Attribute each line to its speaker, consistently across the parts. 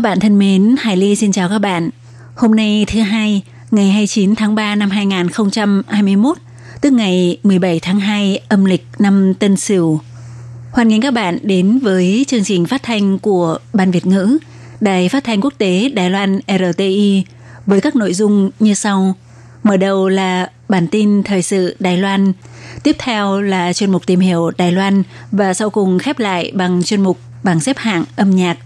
Speaker 1: Các bạn thân mến, Hải Ly xin chào các bạn. Hôm nay thứ hai, ngày 29 tháng 3 năm 2021, tức ngày 17 tháng 2 âm lịch năm Tân Sửu. Hoan nghênh các bạn đến với chương trình phát thanh của Ban Việt ngữ, Đài Phát thanh Quốc tế Đài Loan RTI với các nội dung như sau. Mở đầu là bản tin thời sự Đài Loan, tiếp theo là chuyên mục tìm hiểu Đài Loan và sau cùng khép lại bằng chuyên mục bảng xếp hạng âm nhạc.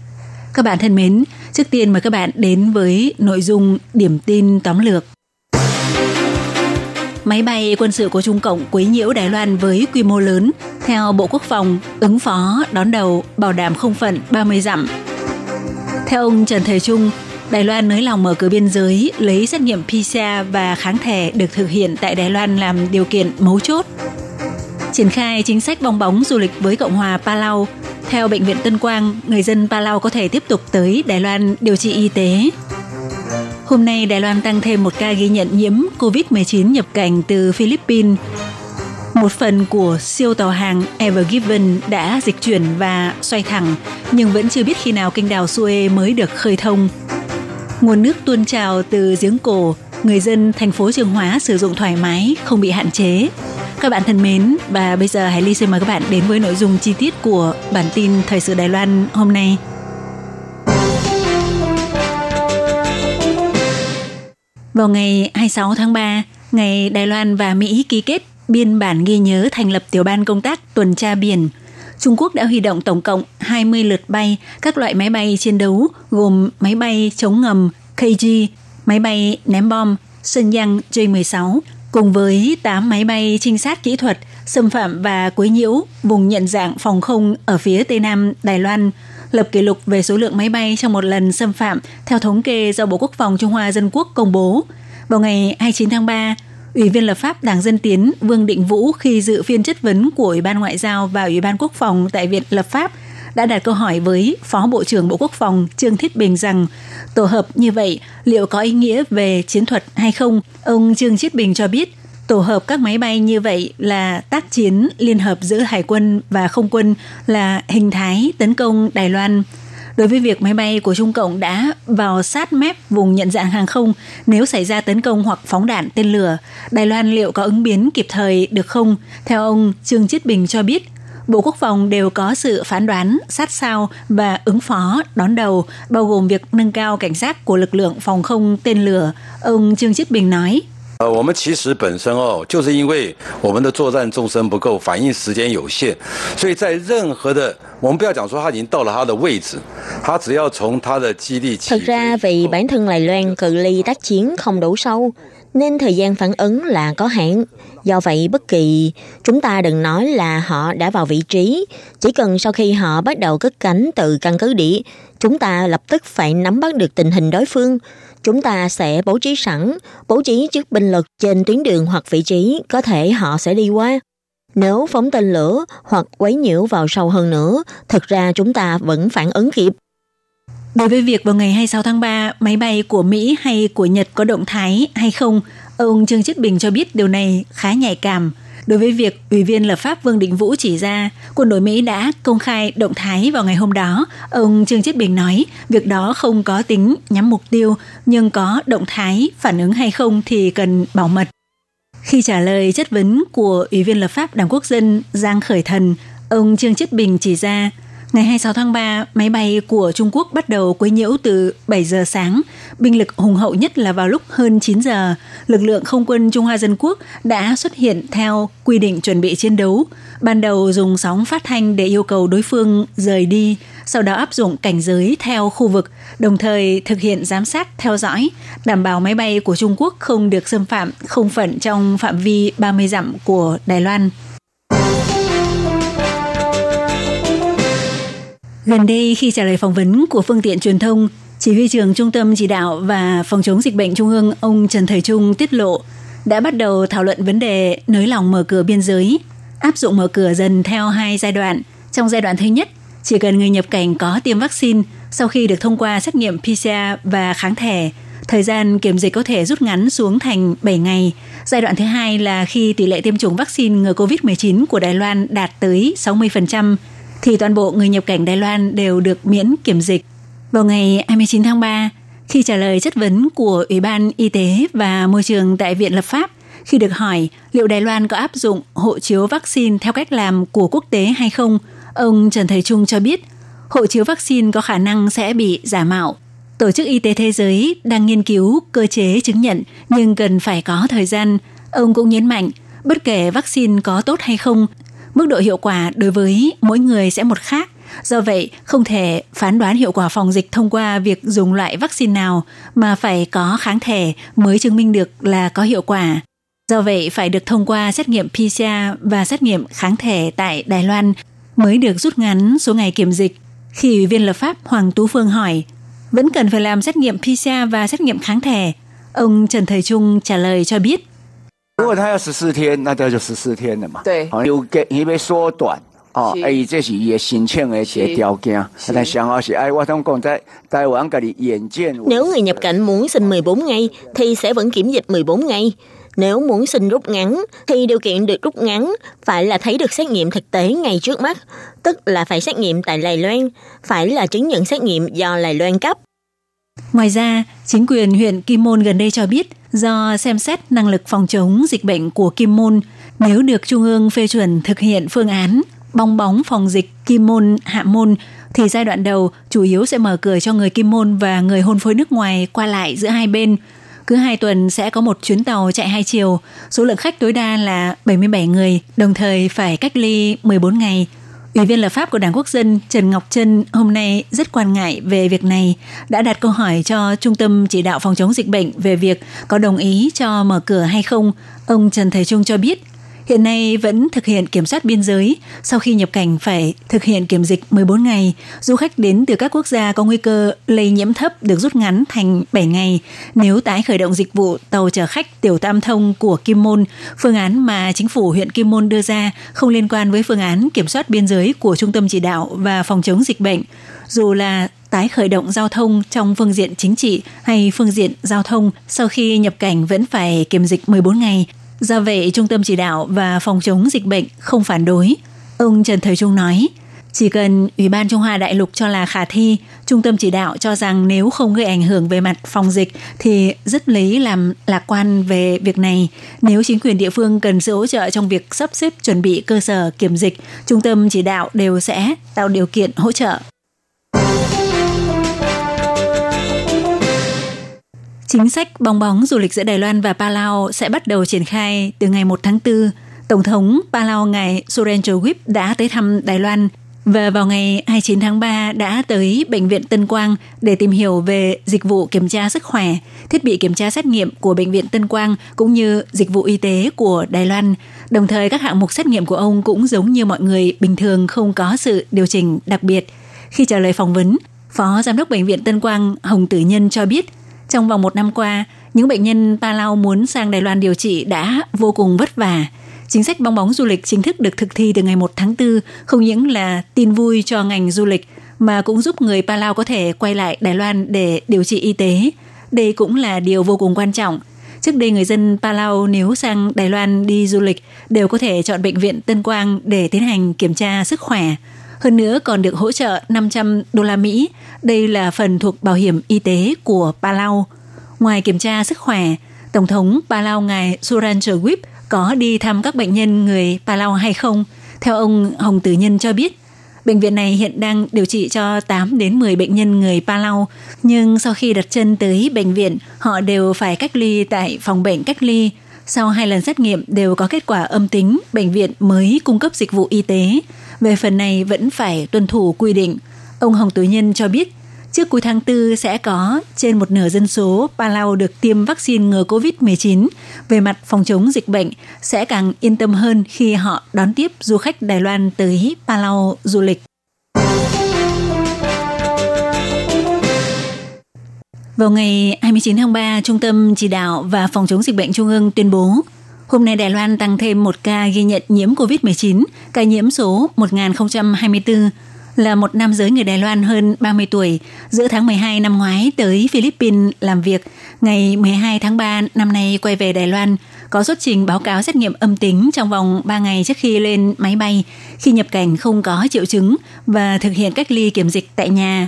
Speaker 1: Các bạn thân mến, trước tiên mời các bạn đến với nội dung điểm tin tóm lược. Máy bay quân sự của Trung Cộng quấy nhiễu Đài Loan với quy mô lớn, theo Bộ Quốc phòng, ứng phó, đón đầu, bảo đảm không phận 30 dặm. Theo ông Trần Thời Trung, Đài Loan nới lòng mở cửa biên giới, lấy xét nghiệm PCR và kháng thể được thực hiện tại Đài Loan làm điều kiện mấu chốt. Triển khai chính sách bong bóng du lịch với Cộng hòa Palau, theo Bệnh viện Tân Quang, người dân Palau có thể tiếp tục tới Đài Loan điều trị y tế. Hôm nay Đài Loan tăng thêm một ca ghi nhận nhiễm COVID-19 nhập cảnh từ Philippines. Một phần của siêu tàu hàng Ever Given đã dịch chuyển và xoay thẳng, nhưng vẫn chưa biết khi nào kênh đào Suez mới được khơi thông. Nguồn nước tuôn trào từ giếng cổ, người dân thành phố Trường Hóa sử dụng thoải mái, không bị hạn chế. Các bạn thân mến, và bây giờ Hải Ly xin mời các bạn đến với nội dung chi tiết của bản tin Thời sự Đài Loan hôm nay. Vào ngày 26 tháng 3, ngày Đài Loan và Mỹ ký kết biên bản ghi nhớ thành lập tiểu ban công tác tuần tra biển. Trung Quốc đã huy động tổng cộng 20 lượt bay các loại máy bay chiến đấu gồm máy bay chống ngầm KG, máy bay ném bom Sơn giang J-16 cùng với 8 máy bay trinh sát kỹ thuật xâm phạm và quấy nhiễu vùng nhận dạng phòng không ở phía tây nam Đài Loan, lập kỷ lục về số lượng máy bay trong một lần xâm phạm theo thống kê do Bộ Quốc phòng Trung Hoa Dân Quốc công bố. Vào ngày 29 tháng 3, Ủy viên lập pháp Đảng Dân Tiến Vương Định Vũ khi dự phiên chất vấn của Ủy ban Ngoại giao và Ủy ban Quốc phòng tại Viện Lập pháp đã đặt câu hỏi với Phó Bộ trưởng Bộ Quốc phòng Trương Thiết Bình rằng tổ hợp như vậy liệu có ý nghĩa về chiến thuật hay không? Ông Trương thiết Bình cho biết tổ hợp các máy bay như vậy là tác chiến liên hợp giữa hải quân và không quân là hình thái tấn công Đài Loan. Đối với việc máy bay của Trung Cộng đã vào sát mép vùng nhận dạng hàng không nếu xảy ra tấn công hoặc phóng đạn tên lửa, Đài Loan liệu có ứng biến kịp thời được không? Theo ông Trương Chiết Bình cho biết, Bộ Quốc phòng đều có sự phán đoán sát sao và ứng phó đón đầu, bao gồm việc nâng cao cảnh giác của lực lượng phòng không tên lửa. Ông Trương Chiết Bình nói.
Speaker 2: 呃，我们其实本身哦，就是因为我们的作战纵深不够，反应时间有限，所以在任何的，我们不要讲说他已经到了他的位置，他只要从他的基地起
Speaker 3: Thật ra vì bản thân Đài Loan cự ly tác chiến không đủ sâu, nên thời gian phản ứng là có hạn. Do vậy bất kỳ chúng ta đừng nói là họ đã vào vị trí, chỉ cần sau khi họ bắt đầu cất cánh từ căn cứ địa, chúng ta lập tức phải nắm bắt được tình hình đối phương. Chúng ta sẽ bố trí sẵn, bố trí trước binh lực trên tuyến đường hoặc vị trí có thể họ sẽ đi qua. Nếu phóng tên lửa hoặc quấy nhiễu vào sâu hơn nữa, thật ra chúng ta vẫn phản ứng kịp.
Speaker 1: Đối với việc vào ngày 26 tháng 3, máy bay của Mỹ hay của Nhật có động thái hay không, ông Trương Chiết Bình cho biết điều này khá nhạy cảm. Đối với việc Ủy viên lập pháp Vương Định Vũ chỉ ra, quân đội Mỹ đã công khai động thái vào ngày hôm đó, ông Trương Chiết Bình nói việc đó không có tính nhắm mục tiêu, nhưng có động thái phản ứng hay không thì cần bảo mật. Khi trả lời chất vấn của Ủy viên lập pháp Đảng Quốc dân Giang Khởi Thần, ông Trương Chiết Bình chỉ ra Ngày 26 tháng 3, máy bay của Trung Quốc bắt đầu quấy nhiễu từ 7 giờ sáng. Binh lực hùng hậu nhất là vào lúc hơn 9 giờ. Lực lượng không quân Trung Hoa Dân Quốc đã xuất hiện theo quy định chuẩn bị chiến đấu. Ban đầu dùng sóng phát thanh để yêu cầu đối phương rời đi, sau đó áp dụng cảnh giới theo khu vực, đồng thời thực hiện giám sát theo dõi, đảm bảo máy bay của Trung Quốc không được xâm phạm không phận trong phạm vi 30 dặm của Đài Loan. Gần đây khi trả lời phỏng vấn của phương tiện truyền thông, Chỉ huy trưởng Trung tâm Chỉ đạo và Phòng chống dịch bệnh Trung ương ông Trần Thời Trung tiết lộ đã bắt đầu thảo luận vấn đề nới lỏng mở cửa biên giới, áp dụng mở cửa dần theo hai giai đoạn. Trong giai đoạn thứ nhất, chỉ cần người nhập cảnh có tiêm vaccine sau khi được thông qua xét nghiệm PCR và kháng thể, thời gian kiểm dịch có thể rút ngắn xuống thành 7 ngày. Giai đoạn thứ hai là khi tỷ lệ tiêm chủng vaccine ngừa COVID-19 của Đài Loan đạt tới 60%, thì toàn bộ người nhập cảnh Đài Loan đều được miễn kiểm dịch. Vào ngày 29 tháng 3, khi trả lời chất vấn của Ủy ban Y tế và Môi trường tại Viện Lập pháp, khi được hỏi liệu Đài Loan có áp dụng hộ chiếu vaccine theo cách làm của quốc tế hay không, ông Trần Thầy Trung cho biết hộ chiếu vaccine có khả năng sẽ bị giả mạo. Tổ chức Y tế Thế giới đang nghiên cứu cơ chế chứng nhận nhưng cần phải có thời gian. Ông cũng nhấn mạnh, bất kể vaccine có tốt hay không, mức độ hiệu quả đối với mỗi người sẽ một khác Do vậy, không thể phán đoán hiệu quả phòng dịch thông qua việc dùng loại vaccine nào mà phải có kháng thể mới chứng minh được là có hiệu quả. Do vậy, phải được thông qua xét nghiệm PCR và xét nghiệm kháng thể tại Đài Loan mới được rút ngắn số ngày kiểm dịch. Khi Ủy viên lập pháp Hoàng Tú Phương hỏi, vẫn cần phải làm xét nghiệm PCR và xét nghiệm kháng thể. Ông Trần Thời Trung trả lời cho biết.
Speaker 4: 如果他要十四天，那这就十四天了嘛。对，有给因为缩短哦，哎，这是伊嘅申请嘅一个条件。但上好是，哎，我通讲在台湾嗰啲眼见。
Speaker 3: Nếu người nhập cảnh muốn xin 14 ngày thì sẽ vẫn kiểm dịch 14 ngày. Nếu muốn xin rút ngắn thì điều kiện được rút ngắn phải là thấy được xét nghiệm thực tế ngay trước mắt, tức là phải xét nghiệm tại Đài Loan, phải là chứng nhận xét nghiệm do Đài Loan cấp.
Speaker 1: Ngoài ra, chính quyền huyện Kim Môn gần đây cho biết do xem xét năng lực phòng chống dịch bệnh của Kim Môn, nếu được Trung ương phê chuẩn thực hiện phương án bong bóng phòng dịch Kim Môn Hạ Môn thì giai đoạn đầu chủ yếu sẽ mở cửa cho người Kim Môn và người hôn phối nước ngoài qua lại giữa hai bên. Cứ hai tuần sẽ có một chuyến tàu chạy hai chiều, số lượng khách tối đa là 77 người, đồng thời phải cách ly 14 ngày. Ủy viên lập pháp của Đảng Quốc dân Trần Ngọc Trân hôm nay rất quan ngại về việc này, đã đặt câu hỏi cho Trung tâm Chỉ đạo Phòng chống dịch bệnh về việc có đồng ý cho mở cửa hay không. Ông Trần Thầy Trung cho biết hiện nay vẫn thực hiện kiểm soát biên giới. Sau khi nhập cảnh phải thực hiện kiểm dịch 14 ngày, du khách đến từ các quốc gia có nguy cơ lây nhiễm thấp được rút ngắn thành 7 ngày. Nếu tái khởi động dịch vụ tàu chở khách tiểu tam thông của Kim Môn, phương án mà chính phủ huyện Kim Môn đưa ra không liên quan với phương án kiểm soát biên giới của Trung tâm Chỉ đạo và Phòng chống dịch bệnh. Dù là tái khởi động giao thông trong phương diện chính trị hay phương diện giao thông sau khi nhập cảnh vẫn phải kiểm dịch 14 ngày Do vậy, Trung tâm Chỉ đạo và Phòng chống dịch bệnh không phản đối. Ông Trần Thời Trung nói, chỉ cần Ủy ban Trung Hoa Đại lục cho là khả thi, Trung tâm Chỉ đạo cho rằng nếu không gây ảnh hưởng về mặt phòng dịch thì rất lấy làm lạc quan về việc này. Nếu chính quyền địa phương cần sự hỗ trợ trong việc sắp xếp chuẩn bị cơ sở kiểm dịch, Trung tâm Chỉ đạo đều sẽ tạo điều kiện hỗ trợ. Chính sách bong bóng du lịch giữa Đài Loan và Palau sẽ bắt đầu triển khai từ ngày 1 tháng 4. Tổng thống Palau ngài Surendra Wip đã tới thăm Đài Loan và vào ngày 29 tháng 3 đã tới Bệnh viện Tân Quang để tìm hiểu về dịch vụ kiểm tra sức khỏe, thiết bị kiểm tra xét nghiệm của Bệnh viện Tân Quang cũng như dịch vụ y tế của Đài Loan. Đồng thời các hạng mục xét nghiệm của ông cũng giống như mọi người bình thường không có sự điều chỉnh đặc biệt. Khi trả lời phỏng vấn, Phó Giám đốc Bệnh viện Tân Quang Hồng Tử Nhân cho biết trong vòng một năm qua, những bệnh nhân Palau muốn sang Đài Loan điều trị đã vô cùng vất vả. Chính sách bong bóng du lịch chính thức được thực thi từ ngày 1 tháng 4 không những là tin vui cho ngành du lịch mà cũng giúp người Palau có thể quay lại Đài Loan để điều trị y tế. Đây cũng là điều vô cùng quan trọng. Trước đây người dân Palau nếu sang Đài Loan đi du lịch đều có thể chọn bệnh viện Tân Quang để tiến hành kiểm tra sức khỏe. Hơn nữa còn được hỗ trợ 500 đô la Mỹ. Đây là phần thuộc bảo hiểm y tế của Palau. Ngoài kiểm tra sức khỏe, Tổng thống Palau ngài Surendra có đi thăm các bệnh nhân người Palau hay không? Theo ông Hồng Tử Nhân cho biết, bệnh viện này hiện đang điều trị cho 8 đến 10 bệnh nhân người Palau, nhưng sau khi đặt chân tới bệnh viện, họ đều phải cách ly tại phòng bệnh cách ly. Sau hai lần xét nghiệm đều có kết quả âm tính, bệnh viện mới cung cấp dịch vụ y tế. Về phần này vẫn phải tuân thủ quy định. Ông Hồng Tú Nhân cho biết, trước cuối tháng 4 sẽ có trên một nửa dân số Palau được tiêm vaccine ngừa COVID-19. Về mặt phòng chống dịch bệnh, sẽ càng yên tâm hơn khi họ đón tiếp du khách Đài Loan tới Palau du lịch. Vào ngày 29 tháng 3, Trung tâm Chỉ đạo và Phòng chống dịch bệnh Trung ương tuyên bố Hôm nay Đài Loan tăng thêm một ca ghi nhận nhiễm COVID-19, ca nhiễm số 1024 là một nam giới người Đài Loan hơn 30 tuổi, giữa tháng 12 năm ngoái tới Philippines làm việc, ngày 12 tháng 3 năm nay quay về Đài Loan, có xuất trình báo cáo xét nghiệm âm tính trong vòng 3 ngày trước khi lên máy bay, khi nhập cảnh không có triệu chứng và thực hiện cách ly kiểm dịch tại nhà.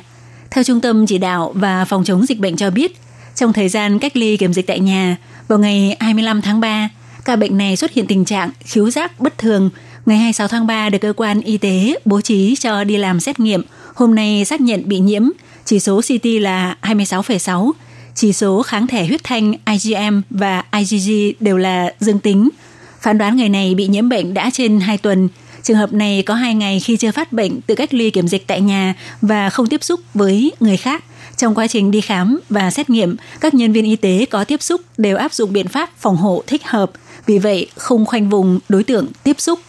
Speaker 1: Theo Trung tâm Chỉ đạo và Phòng chống dịch bệnh cho biết, trong thời gian cách ly kiểm dịch tại nhà, vào ngày 25 tháng 3, ca bệnh này xuất hiện tình trạng khiếu giác bất thường. Ngày 26 tháng 3 được cơ quan y tế bố trí cho đi làm xét nghiệm. Hôm nay xác nhận bị nhiễm, chỉ số CT là 26,6, chỉ số kháng thể huyết thanh IgM và IgG đều là dương tính. Phán đoán người này bị nhiễm bệnh đã trên 2 tuần. Trường hợp này có 2 ngày khi chưa phát bệnh tự cách ly kiểm dịch tại nhà và không tiếp xúc với người khác. Trong quá trình đi khám và xét nghiệm, các nhân viên y tế có tiếp xúc đều áp dụng biện pháp phòng hộ thích hợp – vì vậy không khoanh vùng đối tượng tiếp xúc.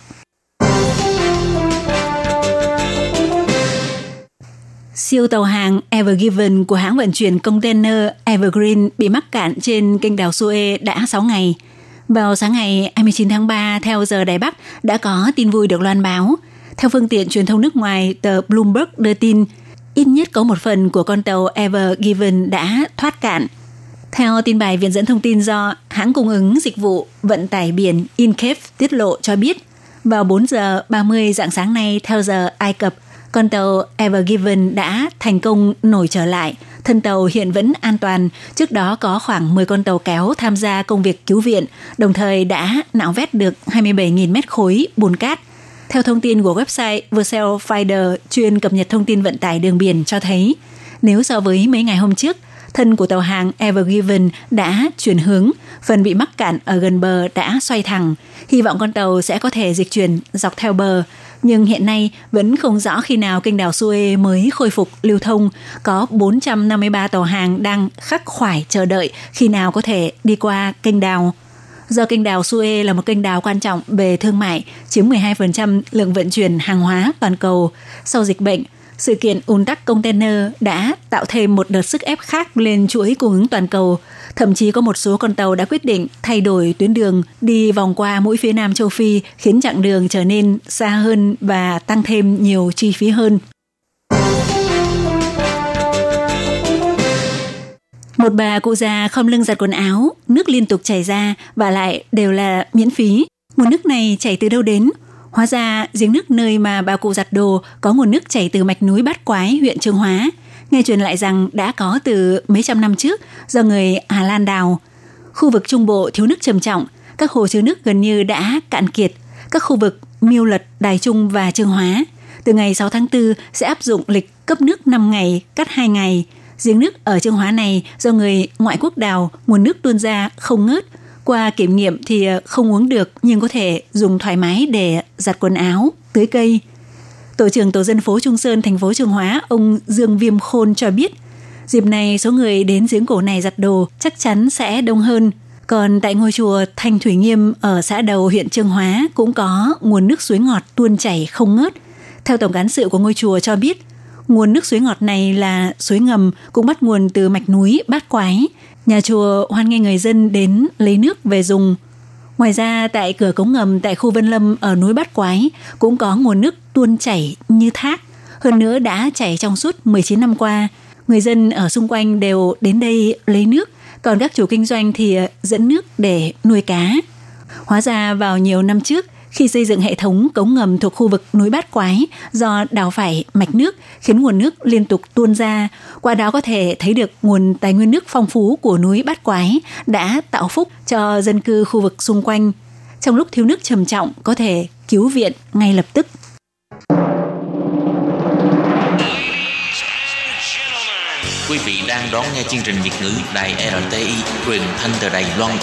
Speaker 1: Siêu tàu hàng Ever Given của hãng vận chuyển container Evergreen bị mắc cạn trên kênh đảo Suez đã 6 ngày. Vào sáng ngày 29 tháng 3, theo giờ Đài Bắc, đã có tin vui được loan báo. Theo phương tiện truyền thông nước ngoài, tờ Bloomberg đưa tin, ít nhất có một phần của con tàu Ever Given đã thoát cạn – theo tin bài viện dẫn thông tin do hãng cung ứng dịch vụ vận tải biển Incap tiết lộ cho biết, vào 4 giờ 30 dạng sáng nay theo giờ Ai Cập, con tàu Ever Given đã thành công nổi trở lại. Thân tàu hiện vẫn an toàn. Trước đó có khoảng 10 con tàu kéo tham gia công việc cứu viện, đồng thời đã nạo vét được 27.000 mét khối bùn cát. Theo thông tin của website Vercel Finder chuyên cập nhật thông tin vận tải đường biển cho thấy, nếu so với mấy ngày hôm trước, thân của tàu hàng Ever Given đã chuyển hướng, phần bị mắc cạn ở gần bờ đã xoay thẳng. Hy vọng con tàu sẽ có thể dịch chuyển dọc theo bờ. Nhưng hiện nay vẫn không rõ khi nào kênh đảo Suez mới khôi phục lưu thông. Có 453 tàu hàng đang khắc khoải chờ đợi khi nào có thể đi qua kênh đảo. Do kênh đào Suez là một kênh đào quan trọng về thương mại, chiếm 12% lượng vận chuyển hàng hóa toàn cầu. Sau dịch bệnh, sự kiện ùn tắc container đã tạo thêm một đợt sức ép khác lên chuỗi cung ứng toàn cầu. Thậm chí có một số con tàu đã quyết định thay đổi tuyến đường đi vòng qua mũi phía nam châu Phi, khiến chặng đường trở nên xa hơn và tăng thêm nhiều chi phí hơn. Một bà cụ già không lưng giặt quần áo, nước liên tục chảy ra và lại đều là miễn phí. Nguồn nước này chảy từ đâu đến? Hóa ra, giếng nước nơi mà bà cụ giặt đồ có nguồn nước chảy từ mạch núi Bát Quái, huyện Trương Hóa. Nghe truyền lại rằng đã có từ mấy trăm năm trước do người Hà Lan đào. Khu vực Trung Bộ thiếu nước trầm trọng, các hồ chứa nước gần như đã cạn kiệt. Các khu vực Miêu Lật, Đài Trung và Trương Hóa từ ngày 6 tháng 4 sẽ áp dụng lịch cấp nước 5 ngày, cắt 2 ngày. Giếng nước ở Trương Hóa này do người ngoại quốc đào, nguồn nước tuôn ra không ngớt, qua kiểm nghiệm thì ờ, không uống được nhưng có thể dùng thoải mái để giặt quần áo, tưới cây. Tổ trưởng Tổ dân phố Trung Sơn, thành phố Trường Hóa, ông Dương Viêm Khôn cho biết, dịp này số người đến giếng cổ này giặt đồ chắc chắn sẽ đông hơn. Còn tại ngôi chùa Thanh Thủy Nghiêm ở xã đầu huyện Trương Hóa cũng có nguồn nước suối ngọt tuôn chảy không ngớt. Theo tổng cán sự của ngôi chùa cho biết, nguồn nước suối ngọt này là suối ngầm cũng bắt nguồn từ mạch núi Bát Quái, Nhà chùa hoan nghênh người dân đến lấy nước về dùng. Ngoài ra, tại cửa cống ngầm tại khu Vân Lâm ở núi Bát Quái cũng có nguồn nước tuôn chảy như thác. Hơn nữa đã chảy trong suốt 19 năm qua. Người dân ở xung quanh đều đến đây lấy nước, còn các chủ kinh doanh thì ờ, dẫn nước để nuôi cá. Hóa ra vào nhiều năm trước, khi xây dựng hệ thống cống ngầm thuộc khu vực núi Bát Quái do đào phải mạch nước, khiến nguồn nước liên tục tuôn ra. Qua đó có thể thấy được nguồn tài nguyên nước phong phú của núi Bát Quái đã tạo phúc cho dân cư khu vực xung quanh. Trong lúc thiếu nước trầm trọng, có thể cứu viện ngay lập tức.
Speaker 5: Quý vị đang đón nghe chương trình Việt ngữ Đài RTI truyền thanh từ Đài Loan.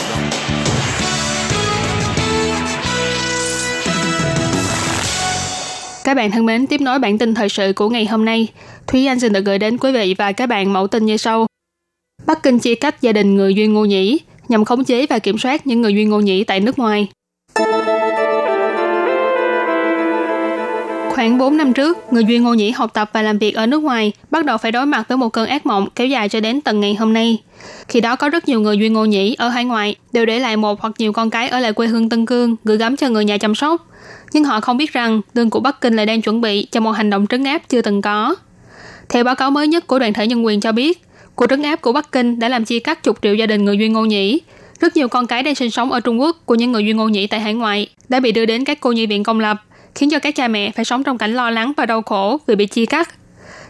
Speaker 6: Các bạn thân mến, tiếp nối bản tin thời sự của ngày hôm nay, Thúy Anh xin được gửi đến quý vị và các bạn mẫu tin như sau. Bắc Kinh chia cách gia đình người Duy Ngô Nhĩ nhằm khống chế và kiểm soát những người Duy Ngô Nhĩ tại nước ngoài. Khoảng 4 năm trước, người Duy Ngô Nhĩ học tập và làm việc ở nước ngoài bắt đầu phải đối mặt với một cơn ác mộng kéo dài cho đến tận ngày hôm nay. Khi đó có rất nhiều người Duy Ngô Nhĩ ở hải ngoại đều để lại một hoặc nhiều con cái ở lại quê hương Tân Cương gửi gắm cho người nhà chăm sóc. Nhưng họ không biết rằng đường của Bắc Kinh lại đang chuẩn bị cho một hành động trấn áp chưa từng có. Theo báo cáo mới nhất của đoàn thể nhân quyền cho biết, cuộc trấn áp của Bắc Kinh đã làm chia cắt chục triệu gia đình người Duy Ngô Nhĩ. Rất nhiều con cái đang sinh sống ở Trung Quốc của những người Duy Ngô Nhĩ tại hải ngoại đã bị đưa đến các cô nhi viện công lập – khiến cho các cha mẹ phải sống trong cảnh lo lắng và đau khổ vì bị chia cắt.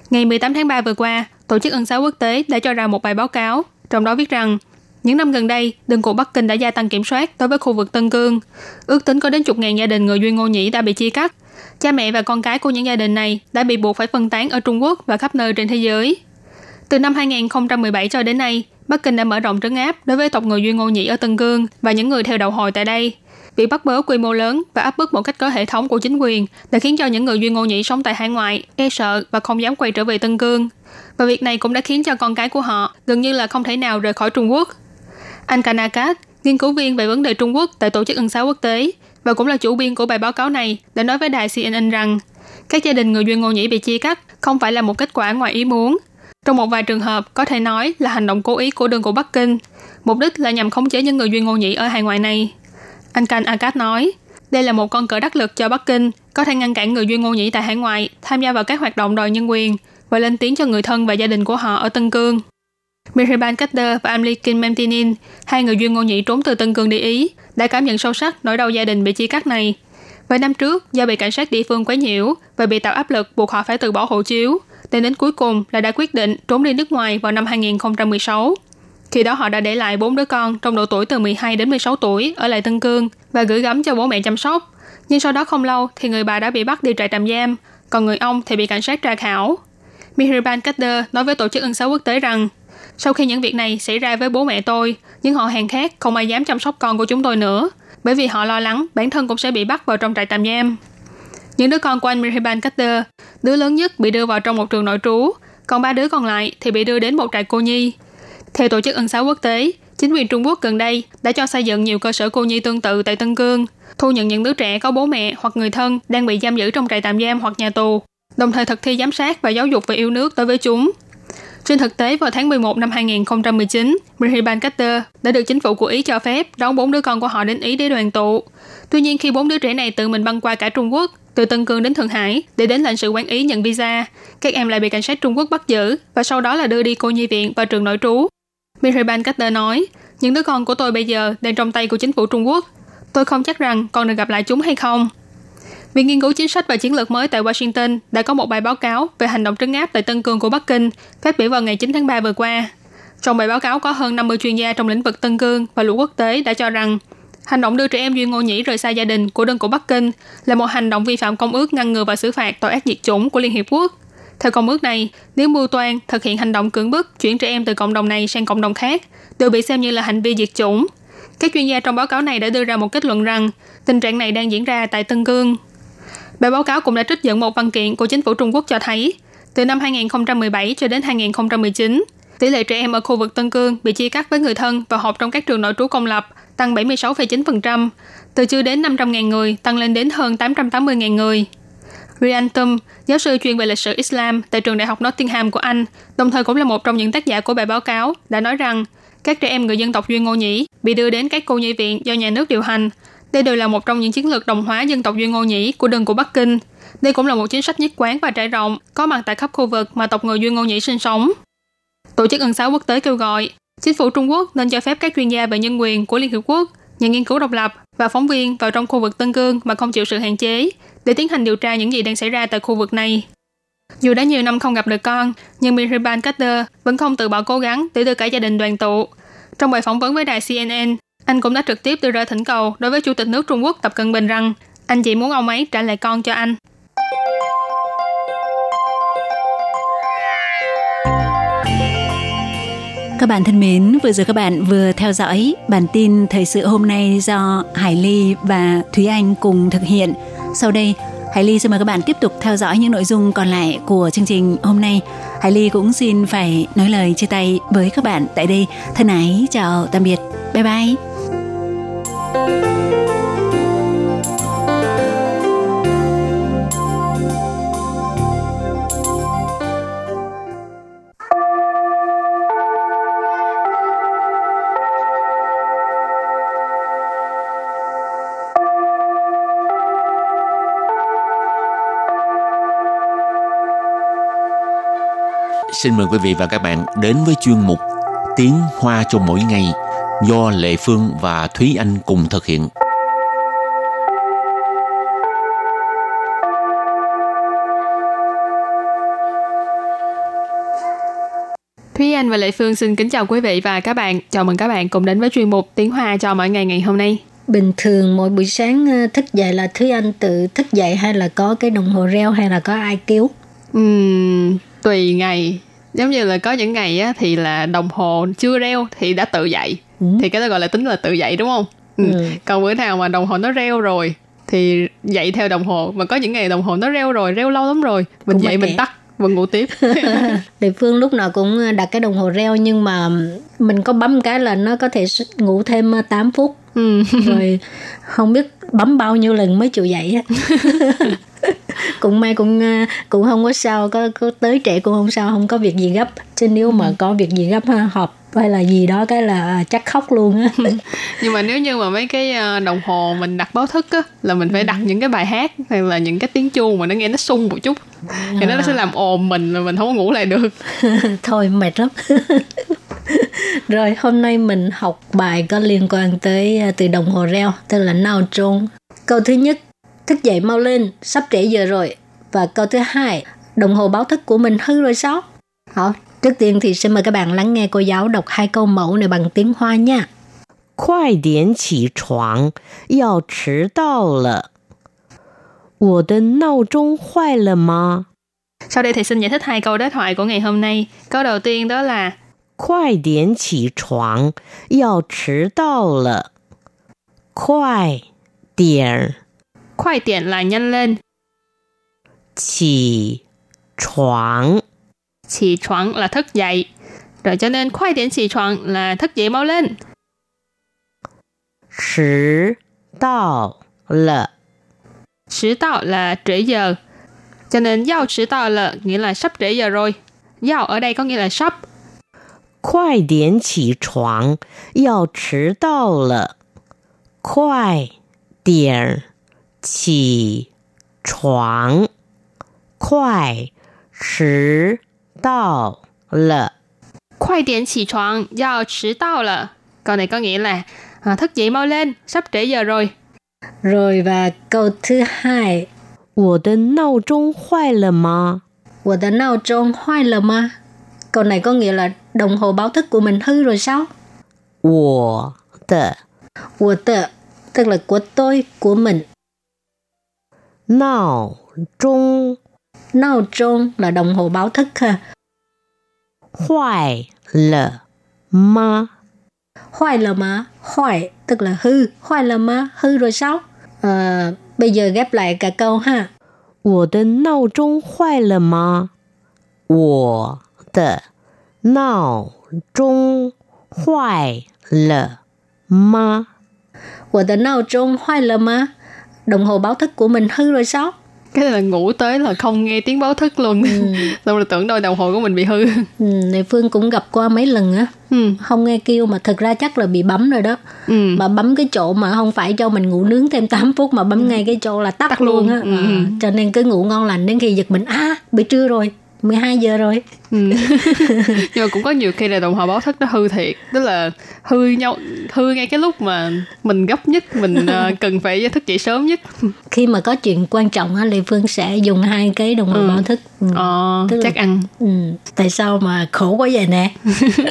Speaker 6: Ngày 18 tháng 3 vừa qua, Tổ chức Ân xá Quốc tế đã cho ra một bài báo cáo, trong đó viết rằng những năm gần đây, đường của Bắc Kinh đã gia tăng kiểm soát đối với khu vực Tân Cương. Ước tính có đến chục ngàn gia đình người Duy Ngô Nhĩ đã bị chia cắt. Cha mẹ và con cái của những gia đình này đã bị buộc phải phân tán ở Trung Quốc và khắp nơi trên thế giới. Từ năm 2017 cho đến nay, Bắc Kinh đã mở rộng trấn áp đối với tộc người Duy Ngô Nhĩ ở Tân Cương và những người theo đạo hồi tại đây. Việc bắt bớ quy mô lớn và áp bức một cách có hệ thống của chính quyền đã khiến cho những người Duy Ngô Nhĩ sống tại hải ngoại e sợ và không dám quay trở về Tân Cương. Và việc này cũng đã khiến cho con cái của họ gần như là không thể nào rời khỏi Trung Quốc. Anh Kanakat, nghiên cứu viên về vấn đề Trung Quốc tại Tổ chức Ân xá Quốc tế và cũng là chủ biên của bài báo cáo này, đã nói với đài CNN rằng các gia đình người Duy Ngô Nhĩ bị chia cắt không phải là một kết quả ngoài ý muốn. Trong một vài trường hợp có thể nói là hành động cố ý của đường của Bắc Kinh, mục đích là nhằm khống chế những người Duy Ngô Nhĩ ở hải ngoại này. Anh Kan Agat nói, đây là một con cờ đắc lực cho Bắc Kinh, có thể ngăn cản người Duy Ngô Nhĩ tại hải ngoại tham gia vào các hoạt động đòi nhân quyền và lên tiếng cho người thân và gia đình của họ ở Tân Cương. Mihriban Katter và Amlikin Memtinin, hai người Duy Ngô Nhĩ trốn từ Tân Cương đi Ý, đã cảm nhận sâu sắc nỗi đau gia đình bị chia cắt này. Vài năm trước, do bị cảnh sát địa phương quấy nhiễu và bị tạo áp lực buộc họ phải từ bỏ hộ chiếu, nên đến cuối cùng là đã quyết định trốn đi nước ngoài vào năm 2016. Khi đó họ đã để lại bốn đứa con trong độ tuổi từ 12 đến 16 tuổi ở lại Tân Cương và gửi gắm cho bố mẹ chăm sóc. Nhưng sau đó không lâu thì người bà đã bị bắt đi trại tạm giam, còn người ông thì bị cảnh sát tra khảo. Mihriban Katter nói với Tổ chức Ân xá Quốc tế rằng sau khi những việc này xảy ra với bố mẹ tôi, những họ hàng khác không ai dám chăm sóc con của chúng tôi nữa, bởi vì họ lo lắng bản thân cũng sẽ bị bắt vào trong trại tạm giam. Những đứa con của anh Mihriban Katter, đứa lớn nhất bị đưa vào trong một trường nội trú, còn ba đứa còn lại thì bị đưa đến một trại cô nhi. Theo Tổ chức Ân xá Quốc tế, chính quyền Trung Quốc gần đây đã cho xây dựng nhiều cơ sở cô nhi tương tự tại Tân Cương, thu nhận những đứa trẻ có bố mẹ hoặc người thân đang bị giam giữ trong trại tạm giam hoặc nhà tù, đồng thời thực thi giám sát và giáo dục về yêu nước đối với chúng. Trên thực tế, vào tháng 11 năm 2019, Mihriban Carter đã được chính phủ của Ý cho phép đón bốn đứa con của họ đến Ý để đoàn tụ. Tuy nhiên, khi bốn đứa trẻ này tự mình băng qua cả Trung Quốc, từ Tân Cương đến Thượng Hải để đến lãnh sự quán Ý nhận visa, các em lại bị cảnh sát Trung Quốc bắt giữ và sau đó là đưa đi cô nhi viện và trường nội trú. Mihriban Carter nói, những đứa con của tôi bây giờ đang trong tay của chính phủ Trung Quốc. Tôi không chắc rằng còn được gặp lại chúng hay không. Viện nghiên cứu chính sách và chiến lược mới tại Washington đã có một bài báo cáo về hành động trấn áp tại Tân Cương của Bắc Kinh phát biểu vào ngày 9 tháng 3 vừa qua. Trong bài báo cáo có hơn 50 chuyên gia trong lĩnh vực Tân Cương và luật quốc tế đã cho rằng hành động đưa trẻ em Duy Ngô Nhĩ rời xa gia đình của đơn của Bắc Kinh là một hành động vi phạm công ước ngăn ngừa và xử phạt tội ác diệt chủng của Liên Hiệp Quốc. Theo công ước này, nếu mưu toan thực hiện hành động cưỡng bức chuyển trẻ em từ cộng đồng này sang cộng đồng khác, đều bị xem như là hành vi diệt chủng. Các chuyên gia trong báo cáo này đã đưa ra một kết luận rằng tình trạng này đang diễn ra tại Tân Cương. Bài báo cáo cũng đã trích dẫn một văn kiện của chính phủ Trung Quốc cho thấy, từ năm 2017 cho đến 2019, tỷ lệ trẻ em ở khu vực Tân Cương bị chia cắt với người thân và học trong các trường nội trú công lập tăng 76,9%, từ chưa đến 500.000 người tăng lên đến hơn 880.000 người. Ryan Tum, giáo sư chuyên về lịch sử Islam tại trường đại học Nottingham của Anh, đồng thời cũng là một trong những tác giả của bài báo cáo, đã nói rằng các trẻ em người dân tộc Duy Ngô Nhĩ bị đưa đến các cô nhi viện do nhà nước điều hành. Đây đều là một trong những chiến lược đồng hóa dân tộc Duy Ngô Nhĩ của đường của Bắc Kinh. Đây cũng là một chính sách nhất quán và trải rộng, có mặt tại khắp khu vực mà tộc người Duy Ngô Nhĩ sinh sống. Tổ chức ân xá quốc tế kêu gọi, chính phủ Trung Quốc nên cho phép các chuyên gia về nhân quyền của Liên Hiệp Quốc, nhà nghiên cứu độc lập và phóng viên vào trong khu vực Tân Cương mà không chịu sự hạn chế, để tiến hành điều tra những gì đang xảy ra tại khu vực này. Dù đã nhiều năm không gặp được con, nhưng Mihriban Carter vẫn không từ bỏ cố gắng để đưa cả gia đình đoàn tụ. Trong bài phỏng vấn với đài CNN, anh cũng đã trực tiếp đưa ra thỉnh cầu đối với Chủ tịch nước Trung Quốc Tập Cận Bình rằng anh chỉ muốn ông ấy trả lại con cho anh.
Speaker 1: Các bạn thân mến, vừa rồi các bạn vừa theo dõi bản tin thời sự hôm nay do Hải Ly và Thúy Anh cùng thực hiện. Sau đây, Hải Ly xin mời các bạn tiếp tục theo dõi những nội dung còn lại của chương trình hôm nay. Hải Ly cũng xin phải nói lời chia tay với các bạn tại đây. Thân ái, chào tạm biệt. Bye bye.
Speaker 5: Xin mời quý vị và các bạn đến với chuyên mục Tiếng Hoa cho mỗi ngày do Lệ Phương và Thúy Anh cùng thực hiện.
Speaker 6: Thúy Anh và Lệ Phương xin kính chào quý vị và các bạn. Chào mừng các bạn cùng đến với chuyên mục Tiếng Hoa cho mỗi ngày ngày hôm nay.
Speaker 7: Bình thường mỗi buổi sáng ờ, thức dậy là Thúy Anh tự thức dậy hay là có cái đồng hồ reo hay là có ai cứu?
Speaker 6: Uhm, tùy ngày. Giống như là có những ngày á, thì là đồng hồ chưa reo thì đã tự dậy. Ừ. Thì cái đó gọi là tính là tự dậy đúng không? Ừ. Ừ. Còn bữa nào mà đồng hồ nó reo rồi thì dậy theo đồng hồ mà có những ngày đồng hồ nó reo rồi reo lâu lắm rồi mình Cũng dậy mình tắt và ngủ tiếp
Speaker 7: địa phương lúc nào cũng đặt cái đồng hồ reo nhưng mà mình có bấm cái là nó có thể ngủ thêm 8 ờ, phút ừ. rồi không biết bấm bao nhiêu lần mới chịu dậy cũng may cũng ờ, cũng không có sao có, có tới trễ cũng không sao không có việc gì gấp. Chứ nếu mà có việc gì gấp họp hay là gì đó cái là chắc khóc luôn á.
Speaker 6: Nhưng mà nếu như mà mấy cái ờ, đồng hồ mình đặt báo thức á là mình phải đặt ừ. những cái bài hát hay là những cái tiếng chuông mà nó nghe nó sung một chút thì nó sẽ làm ồn mình mà mình không có ngủ lại được.
Speaker 7: Thôi mệt lắm rồi hôm nay mình học bài có liên quan tới ờ, từ đồng hồ reo tức là nào trung câu thứ nhất thức dậy mau lên sắp trễ giờ rồi và câu thứ hai đồng hồ báo thức của mình hư rồi sao Hảo, Trước tiên thì xin mời các bạn lắng nghe cô giáo đọc hai câu mẫu này bằng tiếng Hoa nha.
Speaker 8: 快点起床，要迟到了。我的闹钟坏了吗？
Speaker 6: Sau đây thì xin giải thích hai câu đối thoại của ngày hôm nay. Câu đầu tiên đó là
Speaker 8: 快点起床，要迟到了。快点，
Speaker 6: 快点 là nhanh lên.
Speaker 8: 起床
Speaker 6: 起床 là thức dậy. Rồi cho nên khoai điểm chỉ床 là thức dậy mau lên.
Speaker 8: 迟到了
Speaker 6: 迟到 là trễ giờ. Cho nên giao 迟到了 nghĩa là sắp trễ giờ rồi. Giao ở đây có nghĩa là sắp.
Speaker 8: 快点起床，要迟到了。快点起床，快迟到了.
Speaker 6: 快点起床，要迟到了. Câu này có nghĩa là à, thức dậy mau lên, sắp trễ giờ rồi.
Speaker 7: Rồi và câu thứ hai.
Speaker 8: 我的闹钟坏了吗？
Speaker 7: 我的闹钟坏了吗? Câu này có nghĩa là đồng hồ báo thức của mình hư rồi sao?
Speaker 8: 我的
Speaker 7: 我的 tức là của tôi, của mình.
Speaker 8: 闹钟
Speaker 7: Nào trung là đồng hồ báo thức ha.
Speaker 8: 坏了吗？
Speaker 7: 坏了吗？坏 tức là hư, 坏了吗? hư rồi sao? À, bây giờ ghép lại cả câu ha.
Speaker 8: 我的闹钟坏了吗？我的 闹钟坏了吗？
Speaker 7: 我的闹钟坏了吗？Đồng hồ báo thức của mình hư rồi sao?
Speaker 6: cái này là ngủ tới là không nghe tiếng báo thức luôn ừ. xong là tưởng đôi đồng hồ của mình bị hư
Speaker 7: ừ, này phương cũng gặp qua mấy lần á ừ. không nghe kêu mà thực ra chắc là bị bấm rồi đó ừ. mà bấm cái chỗ mà không phải cho mình ngủ nướng thêm 8 phút mà bấm ừ. ngay cái chỗ là tắt, tắt luôn á ừ. à, cho nên cứ ngủ ngon lành đến khi giật mình à bị trưa rồi 12 giờ rồi ừ.
Speaker 6: nhưng mà cũng có nhiều khi là đồng hồ báo thức nó hư thiệt tức là hư nhau hư ngay cái lúc mà mình gấp nhất mình uh, cần phải thức dậy sớm nhất
Speaker 7: khi mà có chuyện quan trọng á lê phương sẽ dùng hai cái đồng hồ ừ. báo thức
Speaker 6: ừ. ờ, tức chắc là, ăn
Speaker 7: ừ. tại sao mà khổ quá vậy nè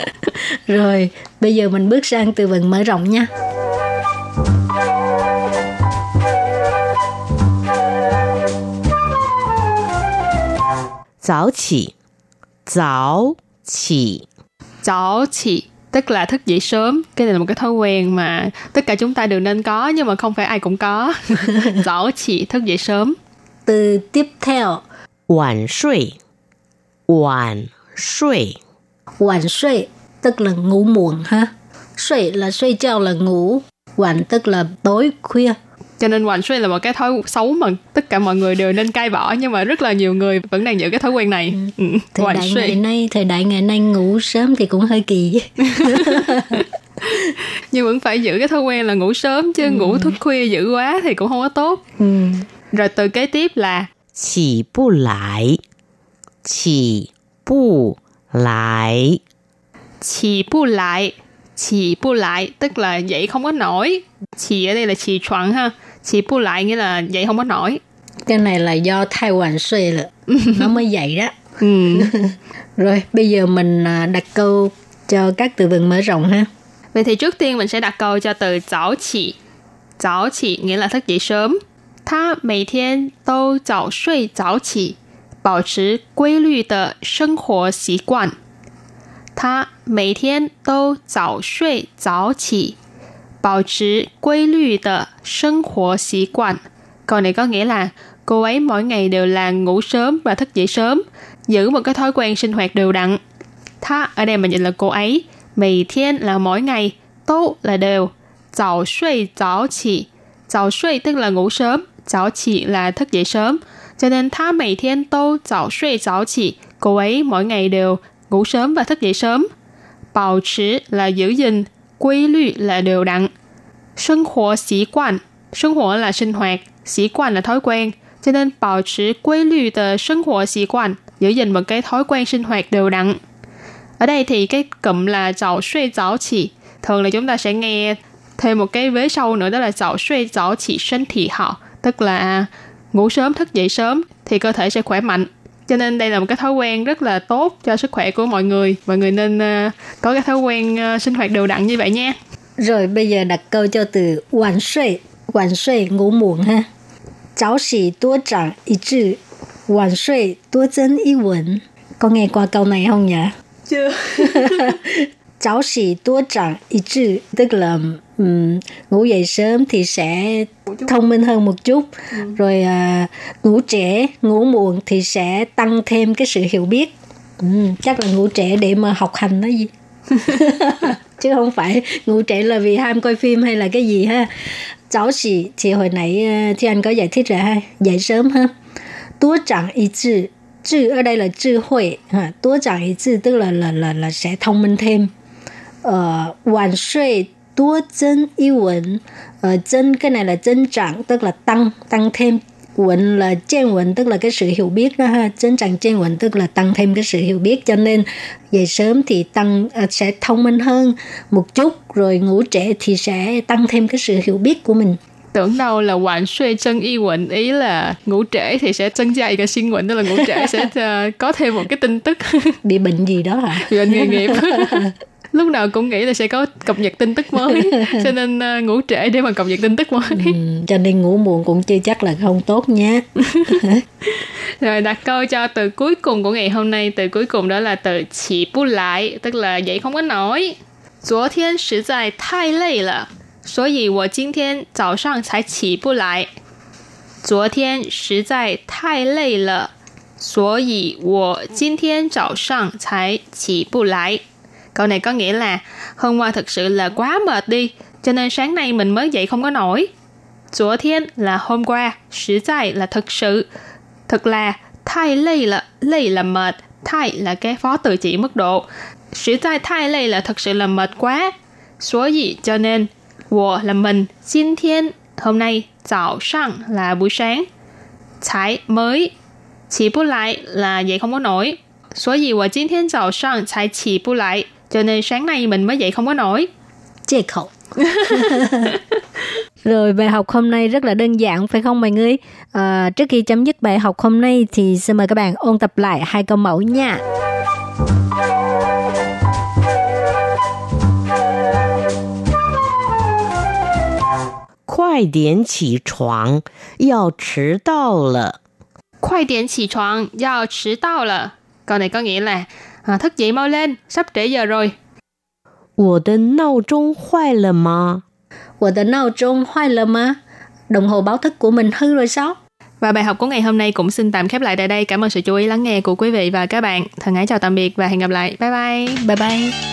Speaker 7: rồi bây giờ mình bước sang từ vựng mở rộng nha
Speaker 8: 早起，早起，
Speaker 6: 早起 tức là thức dậy sớm. Cái này là một cái thói quen mà tất cả chúng ta đều nên có nhưng mà không phải ai cũng có.早起 thức dậy sớm.
Speaker 7: Từ tiếp theo,
Speaker 8: 晚睡，晚睡，
Speaker 7: 晚睡 tức là ngủ muộn ha.睡là睡觉 là ngủ, 晚 tức là tối khuya
Speaker 6: cho nên hoành suy là một cái thói xấu mà tất cả mọi người đều nên cai bỏ nhưng mà rất là nhiều người vẫn đang giữ cái thói quen này
Speaker 7: ừ. ừ thời đại ngày nay thời đại ngày nay ngủ sớm thì cũng hơi kỳ
Speaker 6: nhưng vẫn phải giữ cái thói quen là ngủ sớm chứ ừ. ngủ thức khuya dữ quá thì cũng không có tốt ừ. rồi từ kế tiếp là
Speaker 8: chỉ bu lại chỉ bu lại.
Speaker 6: Chỉ bu lại, chỉ bu lại tức là dậy không có nổi. Chỉ ở đây là chỉ choáng ha. Chỉ bu lại nghĩa là dậy không có nổi.
Speaker 7: Cái này là do thai hoàn suy là nó mới dậy đó. Ừ. Rồi bây giờ mình à, đặt câu cho các từ vựng mở rộng ha.
Speaker 6: Vậy thì trước tiên mình sẽ đặt câu cho từ早起.早起 nghĩa là thức dậy sớm. 他每天都早睡早起，保持规律的生活习惯。 他每天都早睡早起，保持规律的生活习惯. Câu này có nghĩa là cô ấy mỗi ngày đều là ngủ sớm và thức dậy sớm, giữ một cái thói quen sinh hoạt đều đặn. Tha ở đây mình dịch là cô ấy, mì thiên là mỗi ngày, tốt là đều,早睡早起,早睡tức là ngủ sớm,早起là thức dậy sớm. Cho nên tha mỗi thiên tô早睡早起, cô ấy mỗi ngày đều ngủ sớm và thức dậy sớm. Bảo trì là giữ gìn, quy luật là đều đặn. Sinh hoạt sĩ quan, sinh hoạt là sinh hoạt, sĩ quan là thói quen, cho nên bảo trì quy luật từ sinh hoạt sĩ quan, giữ gìn một cái thói quen sinh hoạt đều đặn. Ở đây thì cái cụm là chào suy giáo chỉ, thường là chúng ta sẽ nghe thêm một cái vế sau nữa đó là chào suy giáo chỉ sinh thị hảo, tức là ngủ sớm thức dậy sớm thì cơ thể sẽ khỏe mạnh cho nên đây là một cái thói quen rất là tốt cho sức khỏe của mọi người. Mọi người nên uh, có cái thói quen uh, sinh hoạt đều đặn như vậy nha.
Speaker 7: Rồi bây giờ đặt câu cho từ hoàn suy hoàn suy ngủ muộn ha? Cháu xỉ tua chẳng ý chữ. Hoàn suy tua dân ý vấn Có nghe qua câu này không nhỉ?
Speaker 6: Chưa
Speaker 7: Cháu xỉ tua chẳng ý chữ Tức là um, ngủ dậy sớm thì sẽ thông minh hơn một chút. Ừ. rồi à, ngủ trễ ngủ muộn thì sẽ tăng thêm cái sự hiểu biết. Ừ, chắc là ngủ trễ để mà học hành đó gì? Chứ không phải ngủ trễ là vì ham coi phim hay là cái gì ha. Cháu xỉ thì hồi nãy à, thì anh có giải thích rồi ha. Dậy sớm ha. Tua chẳng ý chữ chữ ở đây là 智慧 ha. Tua chẳng ý chữ tức là là là là sẽ thông minh thêm ờ, hoàn suy tua增一文, ờ,增cái này là增长tức là tăng tăng thêm Quận là trên quận tức là cái sự hiểu biết đó ha Chân trạng trên quận tức là tăng thêm cái sự hiểu biết Cho nên dậy sớm thì tăng à, sẽ thông minh hơn một chút Rồi ngủ trễ thì sẽ tăng thêm cái sự hiểu biết của mình
Speaker 6: tưởng đâu là hoàn suy chân y quận ý là ngủ trễ thì sẽ chân dậy cái sinh quận tức là ngủ trễ sẽ uh, có thêm một cái tin tức
Speaker 7: bị bệnh gì đó hả
Speaker 6: bị bệnh nghề nghiệp lúc nào cũng nghĩ là sẽ có cập nhật tin tức mới cho nên uh, ngủ trễ để mà cập nhật tin tức mới ừ,
Speaker 7: cho nên ngủ muộn cũng chưa chắc là không tốt nhé
Speaker 6: rồi đặt câu cho từ cuối cùng của ngày hôm nay từ cuối cùng đó là từ chỉ bu lại tức là dậy không có nổi 昨天实在太累了，所以我今天早上才起不来。昨天实在太累了，所以我今天早上才起不来。 Câu này có nghĩa là hôm qua thực sự là quá mệt đi, cho nên sáng nay mình mới dậy không có nổi.昨天 là hôm qua, sử tại là thực sự. Thật là thai lây là lây là mệt, thai là cái phó từ chỉ mức độ. Sử tại thai lây là thực sự là mệt quá. Số gì cho nên, 我 là mình, 今天 hôm nay, 早上 là buổi sáng, 才 mới, chỉ不lại là dậy không có nổi. 所以我今天早上才起不来。 cho nên sáng nay mình mới dậy không có nổi
Speaker 7: chê khẩu Rồi bài học hôm nay rất là đơn giản phải không mọi người? À, trước khi chấm dứt bài học hôm nay thì xin mời các bạn ôn tập lại hai câu mẫu nha.
Speaker 8: 快点起床，要迟到了。
Speaker 6: 快点起床，要迟到了。Câu này có nghĩa là à, thức dậy mau lên, sắp trễ giờ rồi.
Speaker 8: 我的闹钟坏了吗？
Speaker 7: 我的闹钟坏了吗？Đồng hồ báo thức của mình hư rồi sao?
Speaker 6: Và bài học của ngày hôm nay cũng xin tạm khép lại tại đây. Cảm ơn sự chú ý lắng nghe của quý vị và các bạn. Thân ái chào tạm biệt và hẹn gặp lại. Bye bye.
Speaker 7: Bye bye.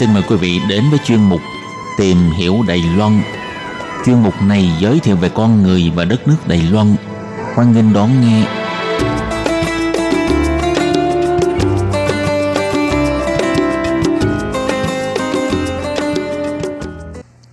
Speaker 5: Xin mời quý vị đến với chuyên mục Tìm hiểu Đài Loan. Chuyên mục này giới thiệu về con người và đất nước Đài Loan. Hoan nghênh đón nghe.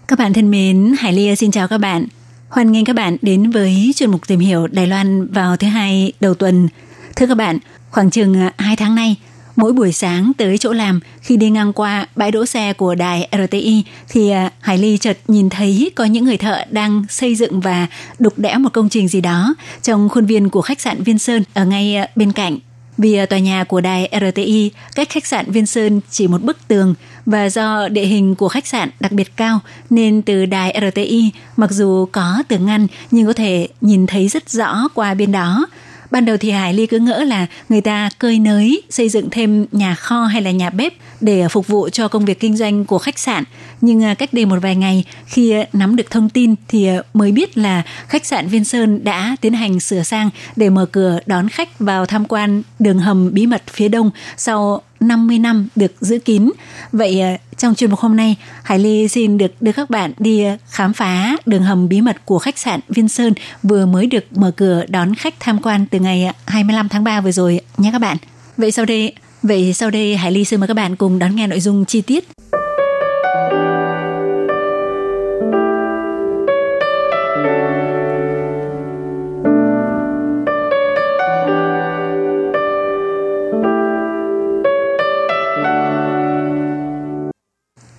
Speaker 1: Các bạn thân mến, Hải Lia xin chào các bạn. Hoan nghênh các bạn đến với chuyên mục tìm hiểu Đài Loan vào thứ hai đầu tuần. Thưa các bạn, khoảng chừng à, 2 tháng nay, mỗi buổi sáng tới chỗ làm, khi đi ngang qua bãi đỗ xe của đài RTI thì à, Hải Ly chợt nhìn thấy có những người thợ đang xây dựng và đục đẽo một công trình gì đó trong khuôn viên của khách sạn Viên Sơn ở ngay à, bên cạnh. Vì à, tòa nhà của đài RTI cách khách sạn Viên Sơn chỉ một bức tường và do địa hình của khách sạn đặc biệt cao nên từ đài RTI mặc dù có tường ngăn nhưng có thể nhìn thấy rất rõ qua bên đó Ban đầu thì Hải Ly cứ ngỡ là người ta cơi nới, xây dựng thêm nhà kho hay là nhà bếp để phục vụ cho công việc kinh doanh của khách sạn. Nhưng à, cách đây một vài ngày khi à, nắm được thông tin thì à, mới biết là khách sạn Viên Sơn đã tiến hành sửa sang để mở cửa đón khách vào tham quan đường hầm bí mật phía đông sau 50 năm được giữ kín. Vậy trong chuyên mục hôm nay, Hải Ly xin được đưa các bạn đi khám phá đường hầm bí mật của khách sạn Viên Sơn vừa mới được mở cửa đón khách tham quan từ ngày 25 tháng 3 vừa rồi nhé các bạn. Vậy sau đây, vậy sau đây Hải Ly xin mời các bạn cùng đón nghe nội dung chi tiết.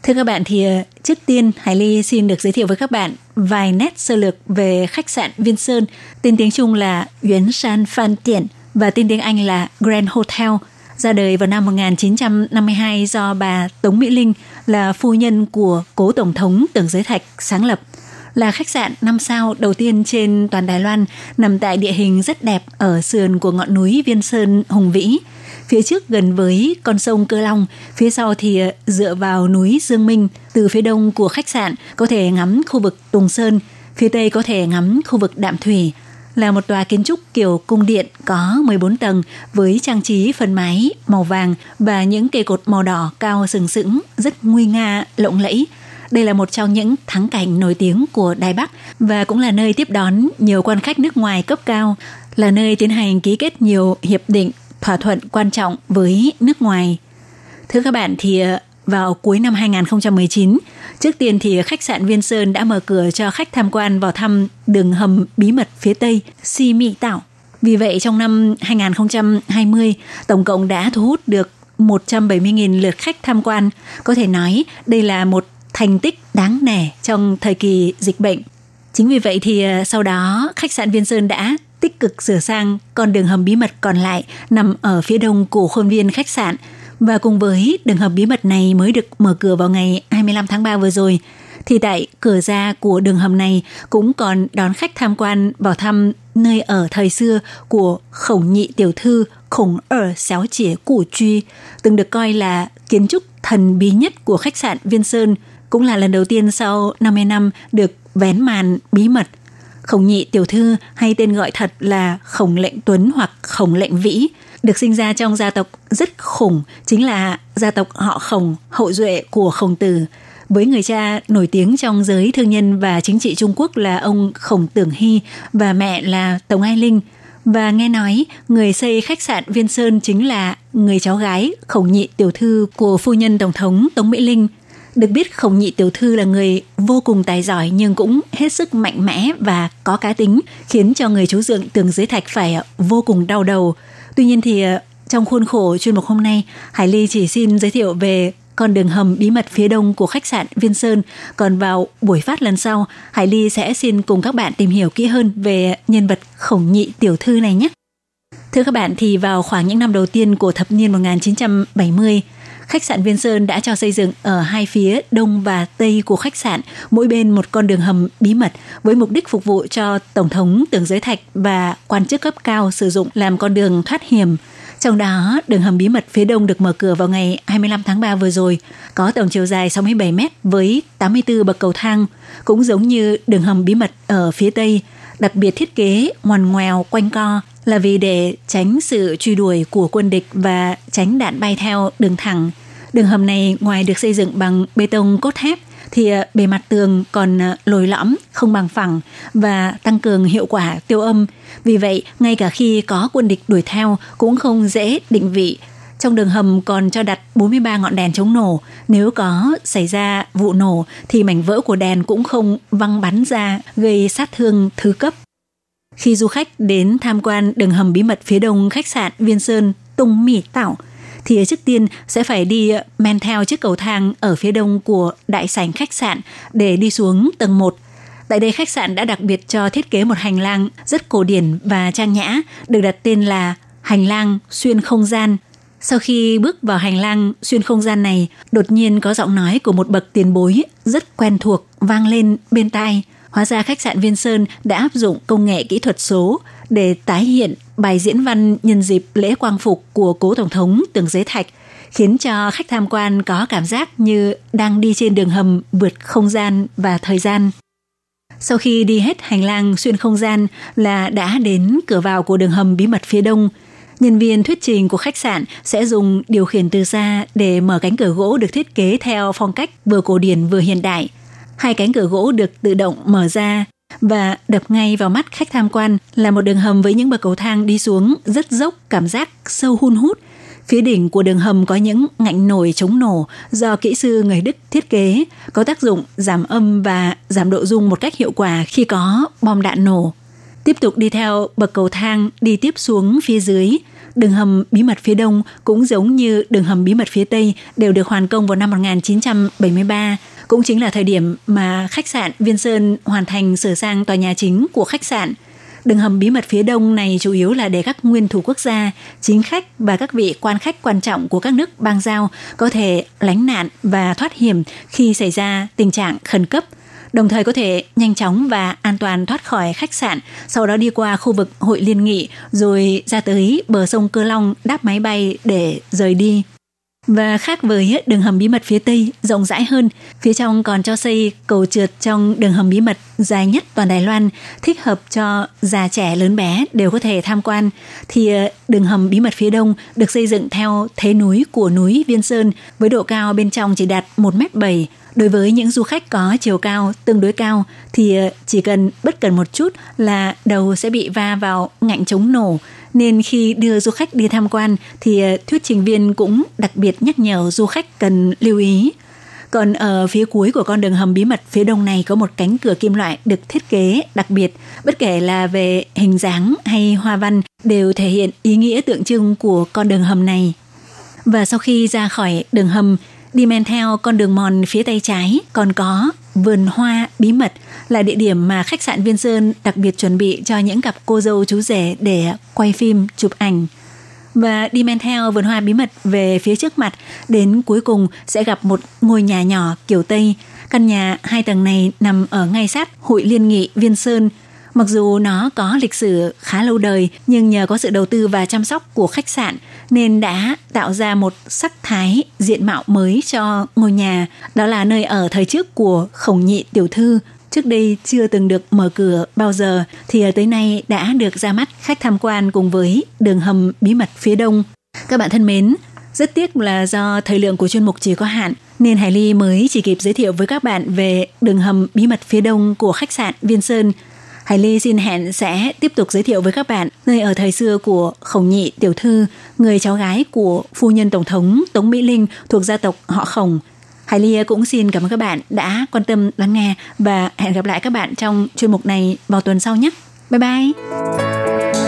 Speaker 1: Thưa các bạn thì ờ, trước tiên Hải Ly xin được giới thiệu với các bạn vài nét sơ lược về khách sạn Viên Sơn, tên tiếng Trung là Yuan San Phan Tiện và tên tiếng Anh là Grand Hotel, ra đời vào năm 1952 do bà Tống Mỹ Linh là phu nhân của cố tổng thống Tưởng Giới Thạch sáng lập. Là khách sạn 5 sao đầu tiên trên toàn Đài Loan, nằm tại địa hình rất đẹp ở sườn của ngọn núi Viên Sơn hùng vĩ – phía trước gần với con sông Cơ Long, phía sau thì ờ, dựa vào núi Dương Minh. Từ phía đông của khách sạn có thể ngắm khu vực Tùng Sơn, phía tây có thể ngắm khu vực Đạm Thủy, là một tòa kiến trúc kiểu cung điện có 14 tầng với trang trí phần mái màu vàng và những cây cột màu đỏ cao sừng sững, rất nguy nga, lộng lẫy. Đây là một trong những thắng cảnh nổi tiếng của Đài Bắc và cũng là nơi tiếp đón nhiều quan khách nước ngoài cấp cao, là nơi tiến hành ký kết nhiều hiệp định thỏa thuận quan trọng với nước ngoài. Thưa các bạn thì ờ, vào cuối năm 2019, trước tiên thì khách sạn Viên Sơn đã mở cửa cho khách tham quan vào thăm đường hầm bí mật phía Tây Si Mỹ Tạo. Vì vậy trong năm 2020, tổng cộng đã thu hút được 170.000 lượt khách tham quan. Có thể nói đây là một thành tích đáng nể trong thời kỳ dịch bệnh. Chính vì vậy thì ờ, sau đó khách sạn Viên Sơn đã tích cực sửa sang con đường hầm bí mật còn lại nằm ở phía đông của khuôn viên khách sạn. Và cùng với đường hầm bí mật này mới được mở cửa vào ngày 25 tháng 3 vừa rồi, thì tại cửa ra của đường hầm này cũng còn đón khách tham quan vào thăm nơi ở thời xưa của khổng nhị tiểu thư khổng ở xéo chĩa củ truy, từng được coi là kiến trúc thần bí nhất của khách sạn Viên Sơn, cũng là lần đầu tiên sau 50 năm được vén màn bí mật Khổng nhị tiểu thư hay tên gọi thật là Khổng lệnh Tuấn hoặc Khổng lệnh Vĩ, được sinh ra trong gia tộc rất khủng, chính là gia tộc họ Khổng, hậu duệ của Khổng Tử. Với người cha nổi tiếng trong giới thương nhân và chính trị Trung Quốc là ông Khổng Tưởng Hy và mẹ là Tống Ai Linh. Và nghe nói người xây khách sạn Viên Sơn chính là người cháu gái Khổng nhị tiểu thư của phu nhân Tổng thống Tống Mỹ Linh – được biết Khổng Nhị Tiểu Thư là người vô cùng tài giỏi nhưng cũng hết sức mạnh mẽ và có cá tính, khiến cho người chú dượng tường dưới thạch phải à, vô cùng đau đầu. Tuy nhiên thì à, trong khuôn khổ chuyên mục hôm nay, Hải Ly chỉ xin giới thiệu về con đường hầm bí mật phía đông của khách sạn Viên Sơn. Còn vào buổi phát lần sau, Hải Ly sẽ xin cùng các bạn tìm hiểu kỹ hơn về nhân vật khổng nhị tiểu thư này nhé. Thưa các bạn, thì vào khoảng những năm đầu tiên của thập niên 1970, khách sạn Viên Sơn đã cho xây dựng ở hai phía đông và tây của khách sạn, mỗi bên một con đường hầm bí mật với mục đích phục vụ cho Tổng thống Tưởng Giới Thạch và quan chức cấp cao sử dụng làm con đường thoát hiểm. Trong đó, đường hầm bí mật phía đông được mở cửa vào ngày 25 tháng 3 vừa rồi, có tổng chiều dài 67 mét với 84 bậc cầu thang, cũng giống như đường hầm bí mật ở phía tây, đặc biệt thiết kế ngoằn ngoèo quanh co là vì để tránh sự truy đuổi của quân địch và tránh đạn bay theo đường thẳng. Đường hầm này ngoài được xây dựng bằng bê tông cốt thép thì ờ, bề mặt tường còn ờ, lồi lõm, không bằng phẳng và tăng cường hiệu quả tiêu âm. Vì vậy, ngay cả khi có quân địch đuổi theo cũng không dễ định vị. Trong đường hầm còn cho đặt 43 ngọn đèn chống nổ. Nếu có xảy ra vụ nổ thì mảnh vỡ của đèn cũng không văng bắn ra gây sát thương thứ cấp. Khi du khách đến tham quan đường hầm bí mật phía đông khách sạn Viên Sơn Tung Mỹ Tảo, thì trước tiên sẽ phải đi ờ, men theo chiếc cầu thang ở phía đông của đại sảnh khách sạn để đi xuống tầng 1. Tại đây khách sạn đã đặc biệt cho thiết kế một hành lang rất cổ điển và trang nhã, được đặt tên là hành lang xuyên không gian. Sau khi bước vào hành lang xuyên không gian này, đột nhiên có giọng nói của một bậc tiền bối rất quen thuộc vang lên bên tai – Hóa ra khách sạn Viên Sơn đã áp dụng công nghệ kỹ thuật số để tái hiện bài diễn văn nhân dịp lễ quang phục của cố Tổng thống Tường Giới Thạch, khiến cho khách tham quan có cảm giác như đang đi trên đường hầm vượt không gian và thời gian. Sau khi đi hết hành lang xuyên không gian là đã đến cửa vào của đường hầm bí mật phía đông, nhân viên thuyết trình của khách sạn sẽ dùng điều khiển từ xa để mở cánh cửa gỗ được thiết kế theo phong cách vừa cổ điển vừa hiện đại – hai cánh cửa gỗ được tự động mở ra và đập ngay vào mắt khách tham quan là một đường hầm với những bậc cầu thang đi xuống rất dốc, cảm giác sâu hun hút. Phía đỉnh của đường hầm có những ngạnh nổi chống nổ do kỹ sư người Đức thiết kế, có tác dụng giảm âm và giảm độ rung một cách hiệu quả khi có bom đạn nổ. Tiếp tục đi theo bậc cầu thang đi tiếp xuống phía dưới, đường hầm bí mật phía đông cũng giống như đường hầm bí mật phía tây đều được hoàn công vào năm 1973 cũng chính là thời điểm mà khách sạn Viên Sơn hoàn thành sửa sang tòa nhà chính của khách sạn. Đường hầm bí mật phía đông này chủ yếu là để các nguyên thủ quốc gia, chính khách và các vị quan khách quan trọng của các nước bang giao có thể lánh nạn và thoát hiểm khi xảy ra tình trạng khẩn cấp đồng thời có thể nhanh chóng và an toàn thoát khỏi khách sạn, sau đó đi qua khu vực hội liên nghị rồi ra tới bờ sông Cơ Long đáp máy bay để rời đi. Và khác với đường hầm bí mật phía Tây rộng rãi hơn, phía trong còn cho xây cầu trượt trong đường hầm bí mật dài nhất toàn Đài Loan, thích hợp cho già trẻ lớn bé đều có thể tham quan. Thì ờ, đường hầm bí mật phía đông được xây dựng theo thế núi của núi Viên Sơn với độ cao bên trong chỉ đạt 1m7. Đối với những du khách có chiều cao tương đối cao thì ờ, chỉ cần bất cần một chút là đầu sẽ bị va vào ngạnh chống nổ nên khi đưa du khách đi tham quan thì ờ, thuyết trình viên cũng đặc biệt nhắc nhở du khách cần lưu ý. Còn ở phía cuối của con đường hầm bí mật phía đông này có một cánh cửa kim loại được thiết kế đặc biệt, bất kể là về hình dáng hay hoa văn đều thể hiện ý nghĩa tượng trưng của con đường hầm này. Và sau khi ra khỏi đường hầm, đi men theo con đường mòn phía tay trái còn có vườn hoa bí mật là địa điểm mà khách sạn Viên Sơn đặc biệt chuẩn bị cho những cặp cô dâu chú rể để quay phim, chụp ảnh. Và đi men theo vườn hoa bí mật về phía trước mặt, đến cuối cùng sẽ gặp một ngôi nhà nhỏ kiểu Tây. Căn nhà hai tầng này nằm ở ngay sát Hội Liên nghị Viên Sơn, Mặc dù nó có lịch sử khá lâu đời, nhưng nhờ có sự đầu tư và chăm sóc của khách sạn nên đã tạo ra một sắc thái diện mạo mới cho ngôi nhà. Đó là nơi ở thời trước của khổng nhị tiểu thư trước đây chưa từng được mở cửa bao giờ thì tới nay đã được ra mắt khách tham quan cùng với đường hầm bí mật phía đông. Các bạn thân mến, rất tiếc là do thời lượng của chuyên mục chỉ có hạn nên Hải Ly mới chỉ kịp giới thiệu với các bạn về đường hầm bí mật phía đông của khách sạn Viên Sơn Hải Ly xin hẹn sẽ tiếp tục giới thiệu với các bạn nơi ở thời xưa của Khổng Nhị Tiểu Thư, người cháu gái của phu nhân Tổng thống Tống Mỹ Linh thuộc gia tộc họ Khổng. Hải Ly cũng xin cảm ơn các bạn đã quan tâm lắng nghe và hẹn gặp lại các bạn trong chuyên mục này vào tuần sau nhé. Bye bye!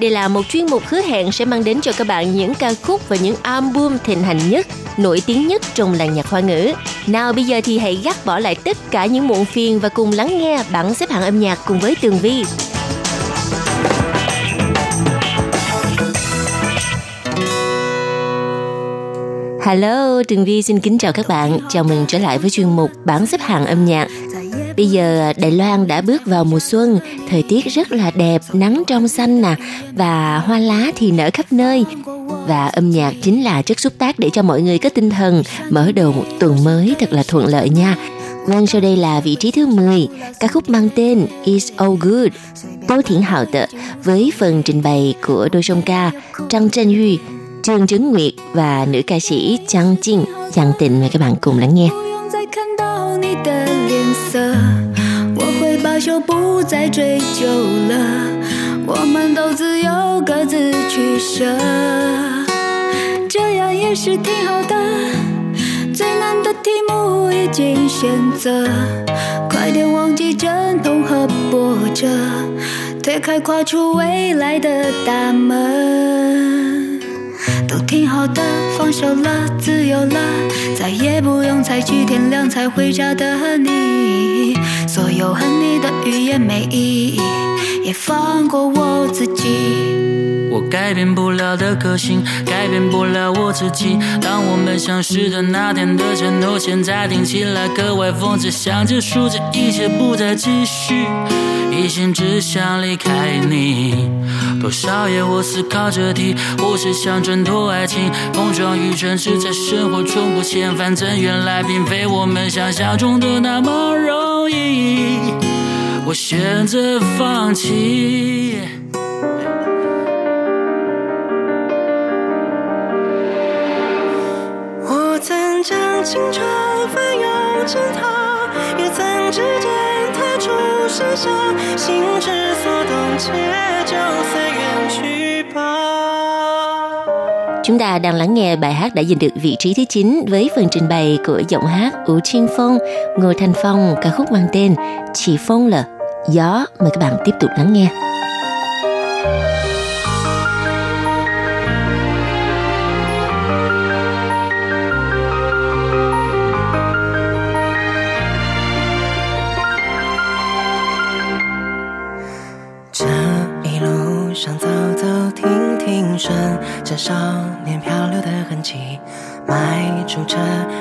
Speaker 9: Đây là một chuyên mục hứa hẹn sẽ mang đến cho các bạn những ca khúc và những album thịnh hành nhất, nổi tiếng nhất trong làng nhạc hoa ngữ. Nào bây giờ thì hãy gác bỏ lại tất cả những muộn phiền và cùng lắng nghe bảng xếp hạng âm nhạc cùng với Tường Vi. Hello, Tường Vi xin kính chào các bạn. Chào mừng trở lại với chuyên mục bảng xếp hạng âm nhạc. Bây giờ à, Đài Loan đã bước vào mùa xuân, thời tiết rất là đẹp, nắng trong xanh nè và hoa lá thì nở khắp nơi. Và âm nhạc chính là chất xúc tác để cho mọi người có tinh thần mở đầu một tuần mới thật là thuận lợi nha. Vâng, sau đây là vị trí thứ 10, ca khúc mang tên Is All Good, Tô Thiển Hào Tự với phần trình bày của đôi song ca Trang Trân Huy, Trương Trấn Nguyệt và nữ ca sĩ Trang Trinh, Giang Tịnh mời các bạn cùng lắng nghe. 再追究了。我们都自由，各自取舍，这样也是挺好的。最难的题目已经选择，快点忘记阵痛和波折，推开跨出未来的大门。都挺好的，放手了，自由了，再也不用猜忌天亮才回家的你。所有恨你的语言没意义，也放过我自己。我改变不了的个性，改变不了我自己。当我们相识的那天的承诺，现在听起来格外讽刺，想结束这一切，不再继续。一心只想离开你，多少夜我思考着题，或是想挣脱爱情，碰撞与真实在生活中不嫌反正原来并非我们想象中的那么容易，我选择放弃。我曾将青春翻涌成她，也曾指尖。身上，心之所动，且就随缘去吧。Chúng ta đang lắng nghe bài hát đã giành được vị trí thứ 9 với phần trình bày của giọng hát Ủ Chiên Phong, Ngô Thanh Phong, ca khúc mang tên Chỉ Phong là Gió. Mời các bạn tiếp tục lắng nghe. 这少年漂流的痕迹，迈出车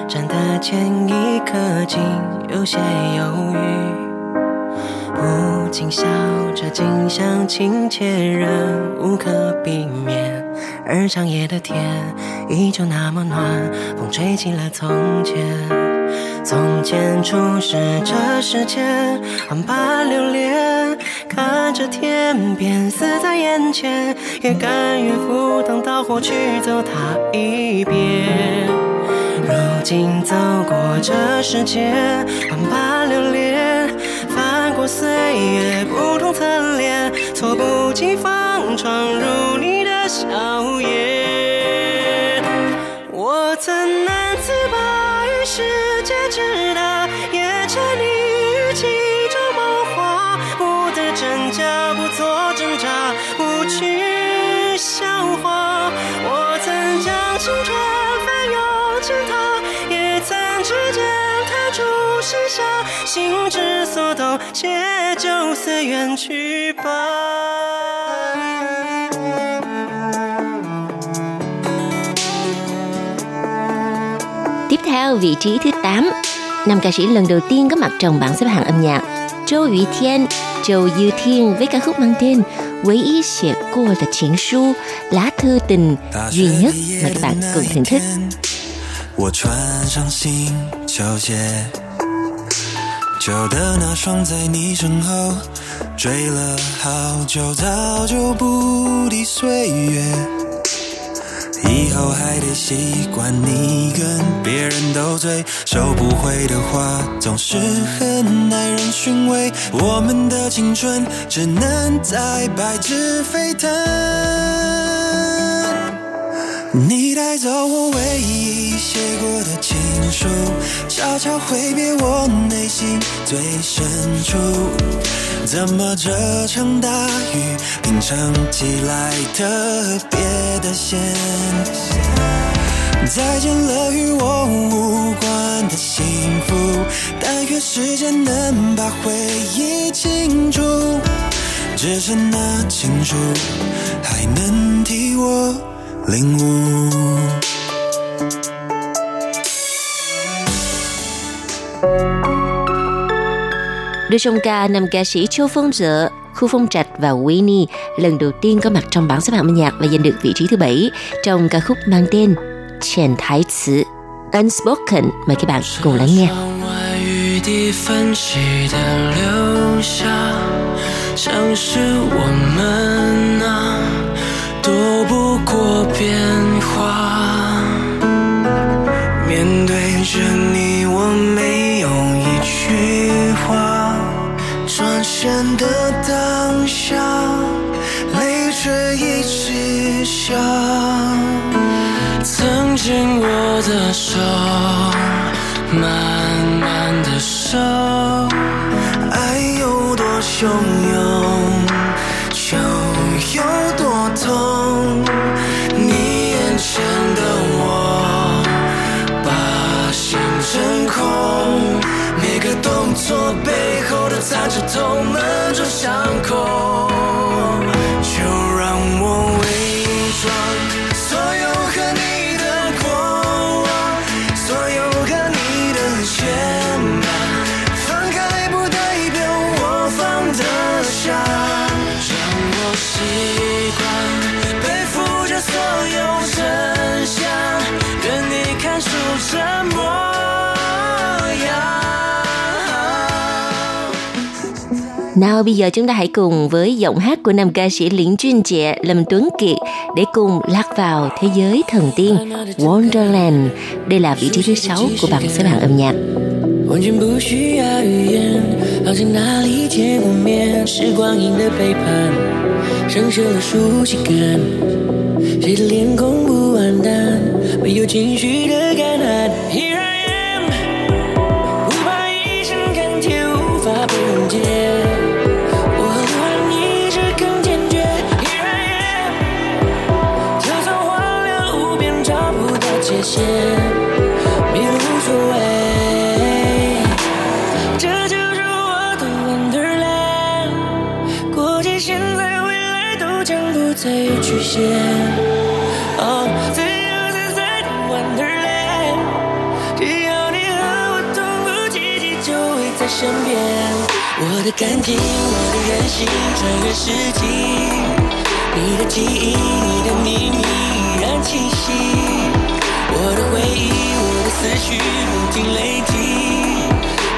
Speaker 9: 站的前一刻，竟有些犹豫。不禁笑着，景象亲切，仍无可避免。而长夜的天依旧那么暖，风吹起了从前。从前初识这世间，万般流连，看着天边死在眼前，也甘愿赴汤蹈火去走它一遍。如今走过这世间，万般留恋，翻过岁月不同侧脸，猝不及防闯入你的笑颜。我曾难自拔于世。界之大，也沉溺做挣扎，不去笑话。我曾将青春翻涌成她，也曾指尖弹出盛夏，心之所动，且就随缘去吧。Tiếp theo vị trí thứ 8 năm ca sĩ lần đầu tiên có mặt trong bảng xếp hạng âm nhạc Châu Yu Thiên, Châu Yu Thiên với ca khúc mang tên唯一写过的情书 lá thư tình duy nhất mà các bạn cùng thưởng thức. 我穿上新球鞋，旧的那双在你身后追了好久，早就不敌岁月。
Speaker 10: 以后还得习惯你跟别人斗嘴，收不回的话总是很耐人寻味。我们的青春只能在白纸飞腾。你带走我唯一写过的情书，悄悄挥别我内心最深处。怎么这场大雨品尝起来特别的咸？再见了与我无关的幸福，但愿时间能把回忆清除，只剩那情书还能替我领悟。
Speaker 3: Đôi song ca nam ca sĩ Châu Phong Dở, Khu Phong Trạch và Winnie lần đầu tiên có mặt trong bảng xếp hạng âm nhạc và giành được vị trí thứ bảy trong ca khúc mang tên Chèn Thái词 Unspoken. Mời các bạn cùng lắng nghe.
Speaker 10: 地泛起的留下，像是我们啊，躲不过变化。面对着你，我没有一句话，转身的 想，泪水一起下。曾经握的手，慢慢的收，爱有多汹涌，藏着痛闷着伤口。
Speaker 3: Nào bây giờ chúng ta hãy cùng với giọng hát của nam ca sĩ Liễn Chuyên Trẻ Lâm Tuấn Kiệt để cùng lạc vào thế giới thần tiên Wonderland. Đây là vị trí thứ 6 của bảng xếp hạng âm nhạc.
Speaker 10: 完全不需要语言，好像哪里见过面。时光阴的背叛，上升了熟悉感。谁的脸孔不完蛋？没有情绪的干旱。 到界限，迷路无所谓。这就是我的 Wonderland，过去、现在、未来都将不再有局限。哦，自由自在的 Wonderland，只要你和我同步，奇迹就会在身边。我的感情，我的任性，穿越世纪，你的记忆，你的秘密依然清晰。我的回忆，我的思绪不停累积，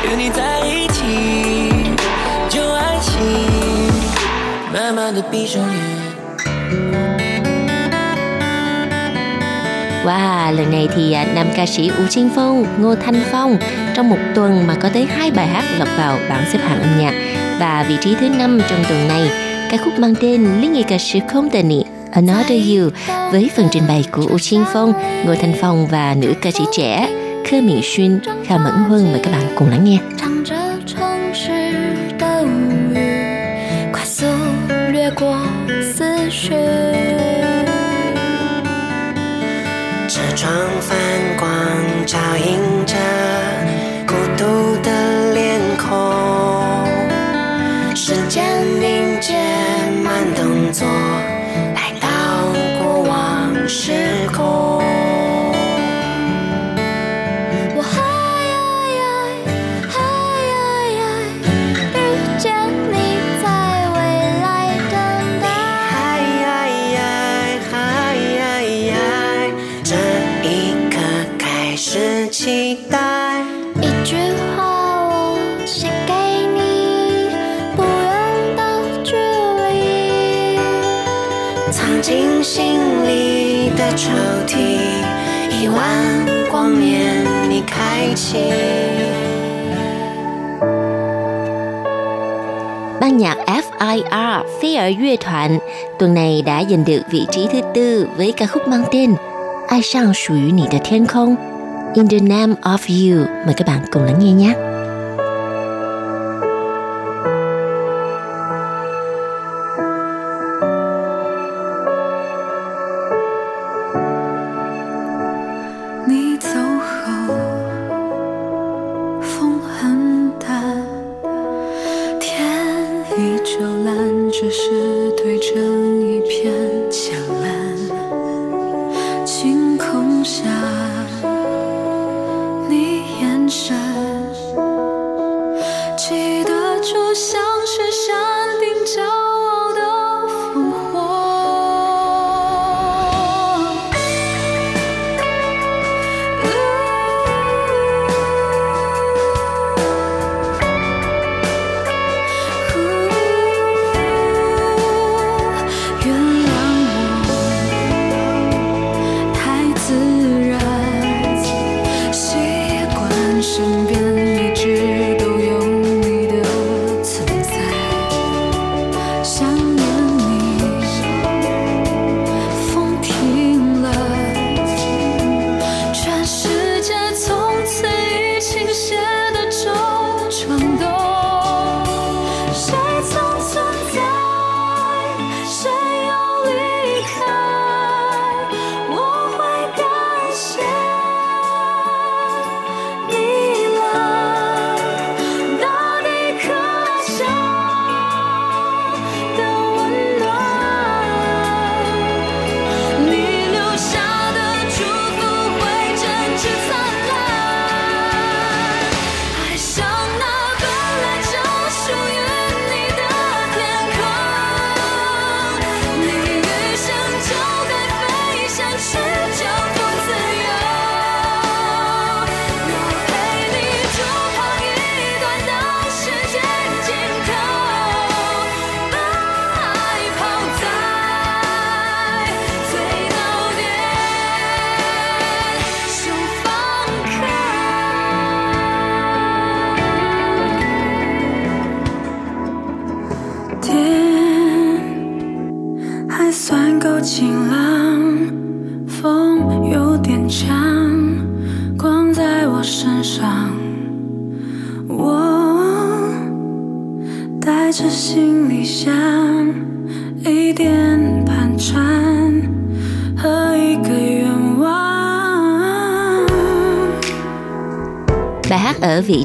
Speaker 10: 有你在一起，就安心。慢慢的闭上眼。
Speaker 3: Wow, lần này thì à, nam ca sĩ U Chiên Phong, Ngô Thanh Phong trong một tuần mà có tới hai bài hát lọt vào bảng xếp hạng âm nhạc và vị trí thứ năm trong tuần này ca khúc mang tên Liên nghị ca sĩ không tên nị Another You với phần trình bày của U Chiên Phong, Ngô Thanh Phong và nữ ca sĩ trẻ Khơ Miện Xuyên, Kha Mẫn Huân mời các bạn cùng lắng nghe.
Speaker 11: 唱着城市的无语，快速掠过思绪。
Speaker 12: 车窗反光，照映
Speaker 11: 你
Speaker 12: 开启。
Speaker 11: Ban nhạc FIR Fair乐团tuần này đã giành được vị trí thứ tư với ca khúc mang tên Ai sang 属于你的天空 In the Name of You. Mời các bạn cùng lắng nghe nhé.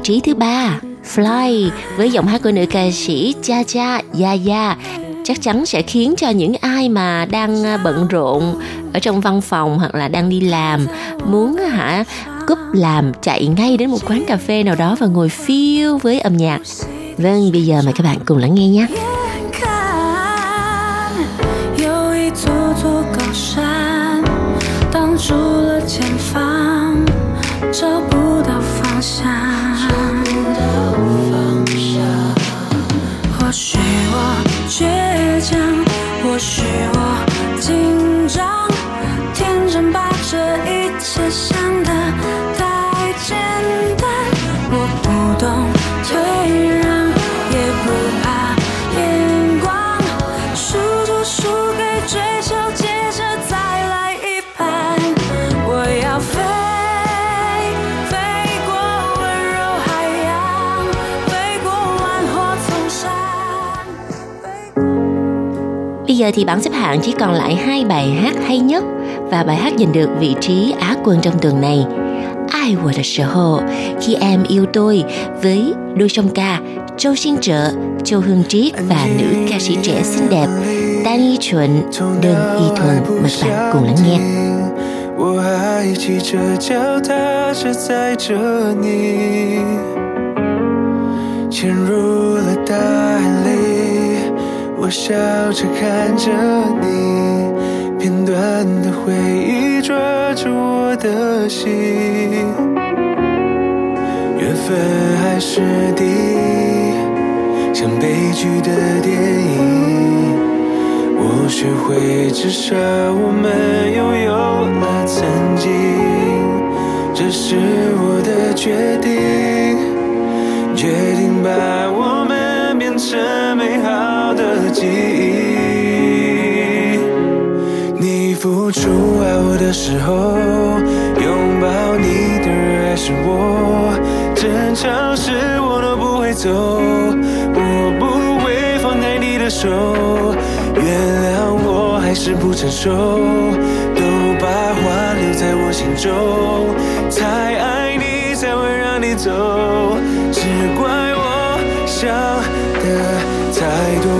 Speaker 11: Trí thứ ba Fly với giọng hát của nữ ca sĩ Cha Cha Yaya chắc chắn sẽ khiến cho những ai mà đang à, bận rộn ở trong văn phòng hoặc là đang đi làm muốn à, hả cúp làm chạy ngay đến một quán cà phê nào đó và ngồi phiêu với âm nhạc. Vâng, bây giờ mời các bạn cùng lắng nghe nhé. giờ thì bảng xếp hạng chỉ còn lại hai bài hát hay nhất và bài hát giành được vị trí Á quân trong tuần này. Ai của thời候khi em yêu tôi với đôi song ca Châu Xin Trợ, Châu Hương Triết và nữ ca sĩ trẻ xinh đẹp Đan Y Chuẩn, Đơn Y Thuần. Mời các bạn cùng lắng nghe.
Speaker 10: 我还骑着脚踏车载着你，潜入了大海里， 我笑着看着你，片段的回忆抓住我的心，缘分还是敌，像悲剧的电影。我学会至少我们拥有了曾经，这是我的决定，决定把我们变成记忆。你付出爱我的时候，拥抱你的热爱是我，争吵时我都不会走，我不会放开你的手。原谅我还是不成熟，都把话留在我心中。太爱你才会让你走，只怪想的太多。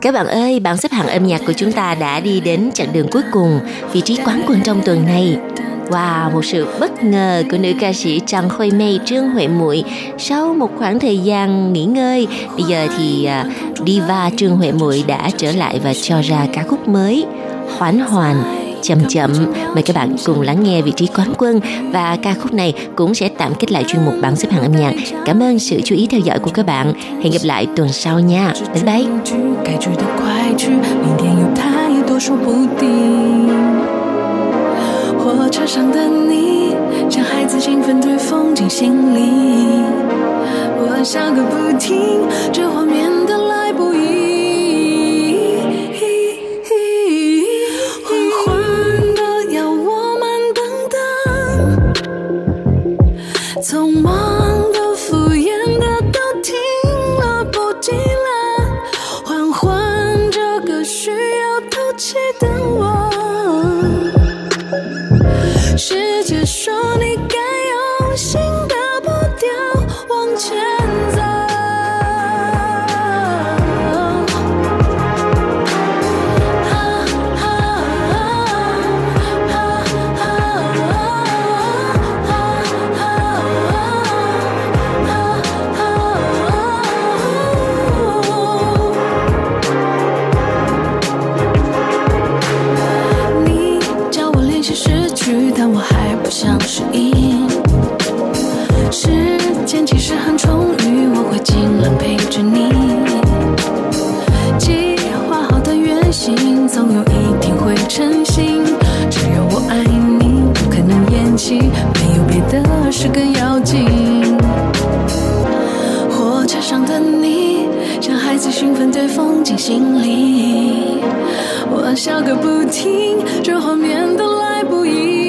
Speaker 3: Các bạn ơi, bảng xếp hạng âm nhạc của chúng ta đã đi đến chặng đường cuối cùng, vị trí quán quân trong tuần này. Wow, một sự bất ngờ của nữ ca sĩ Trần Khôi Mây Trương Huệ Muội sau một khoảng thời gian nghỉ ngơi. Bây giờ thì uh, diva Trương Huệ Muội đã trở lại và cho ra ca khúc mới Hoán Hoàn chậm chậm. Mời các bạn cùng lắng nghe vị trí quán quân và ca khúc này cũng sẽ tạm kết lại chuyên mục bảng xếp hạng âm nhạc. Cảm ơn sự chú ý theo dõi của các bạn. Hẹn gặp lại tuần sau nha. Bye bye.
Speaker 11: 火车上的你，像孩子兴奋对风景心里，我笑个不停，这画面 没有别的事更要紧。火车上的你，像孩子兴奋对风景心里，我笑个不停，这画面都来不及。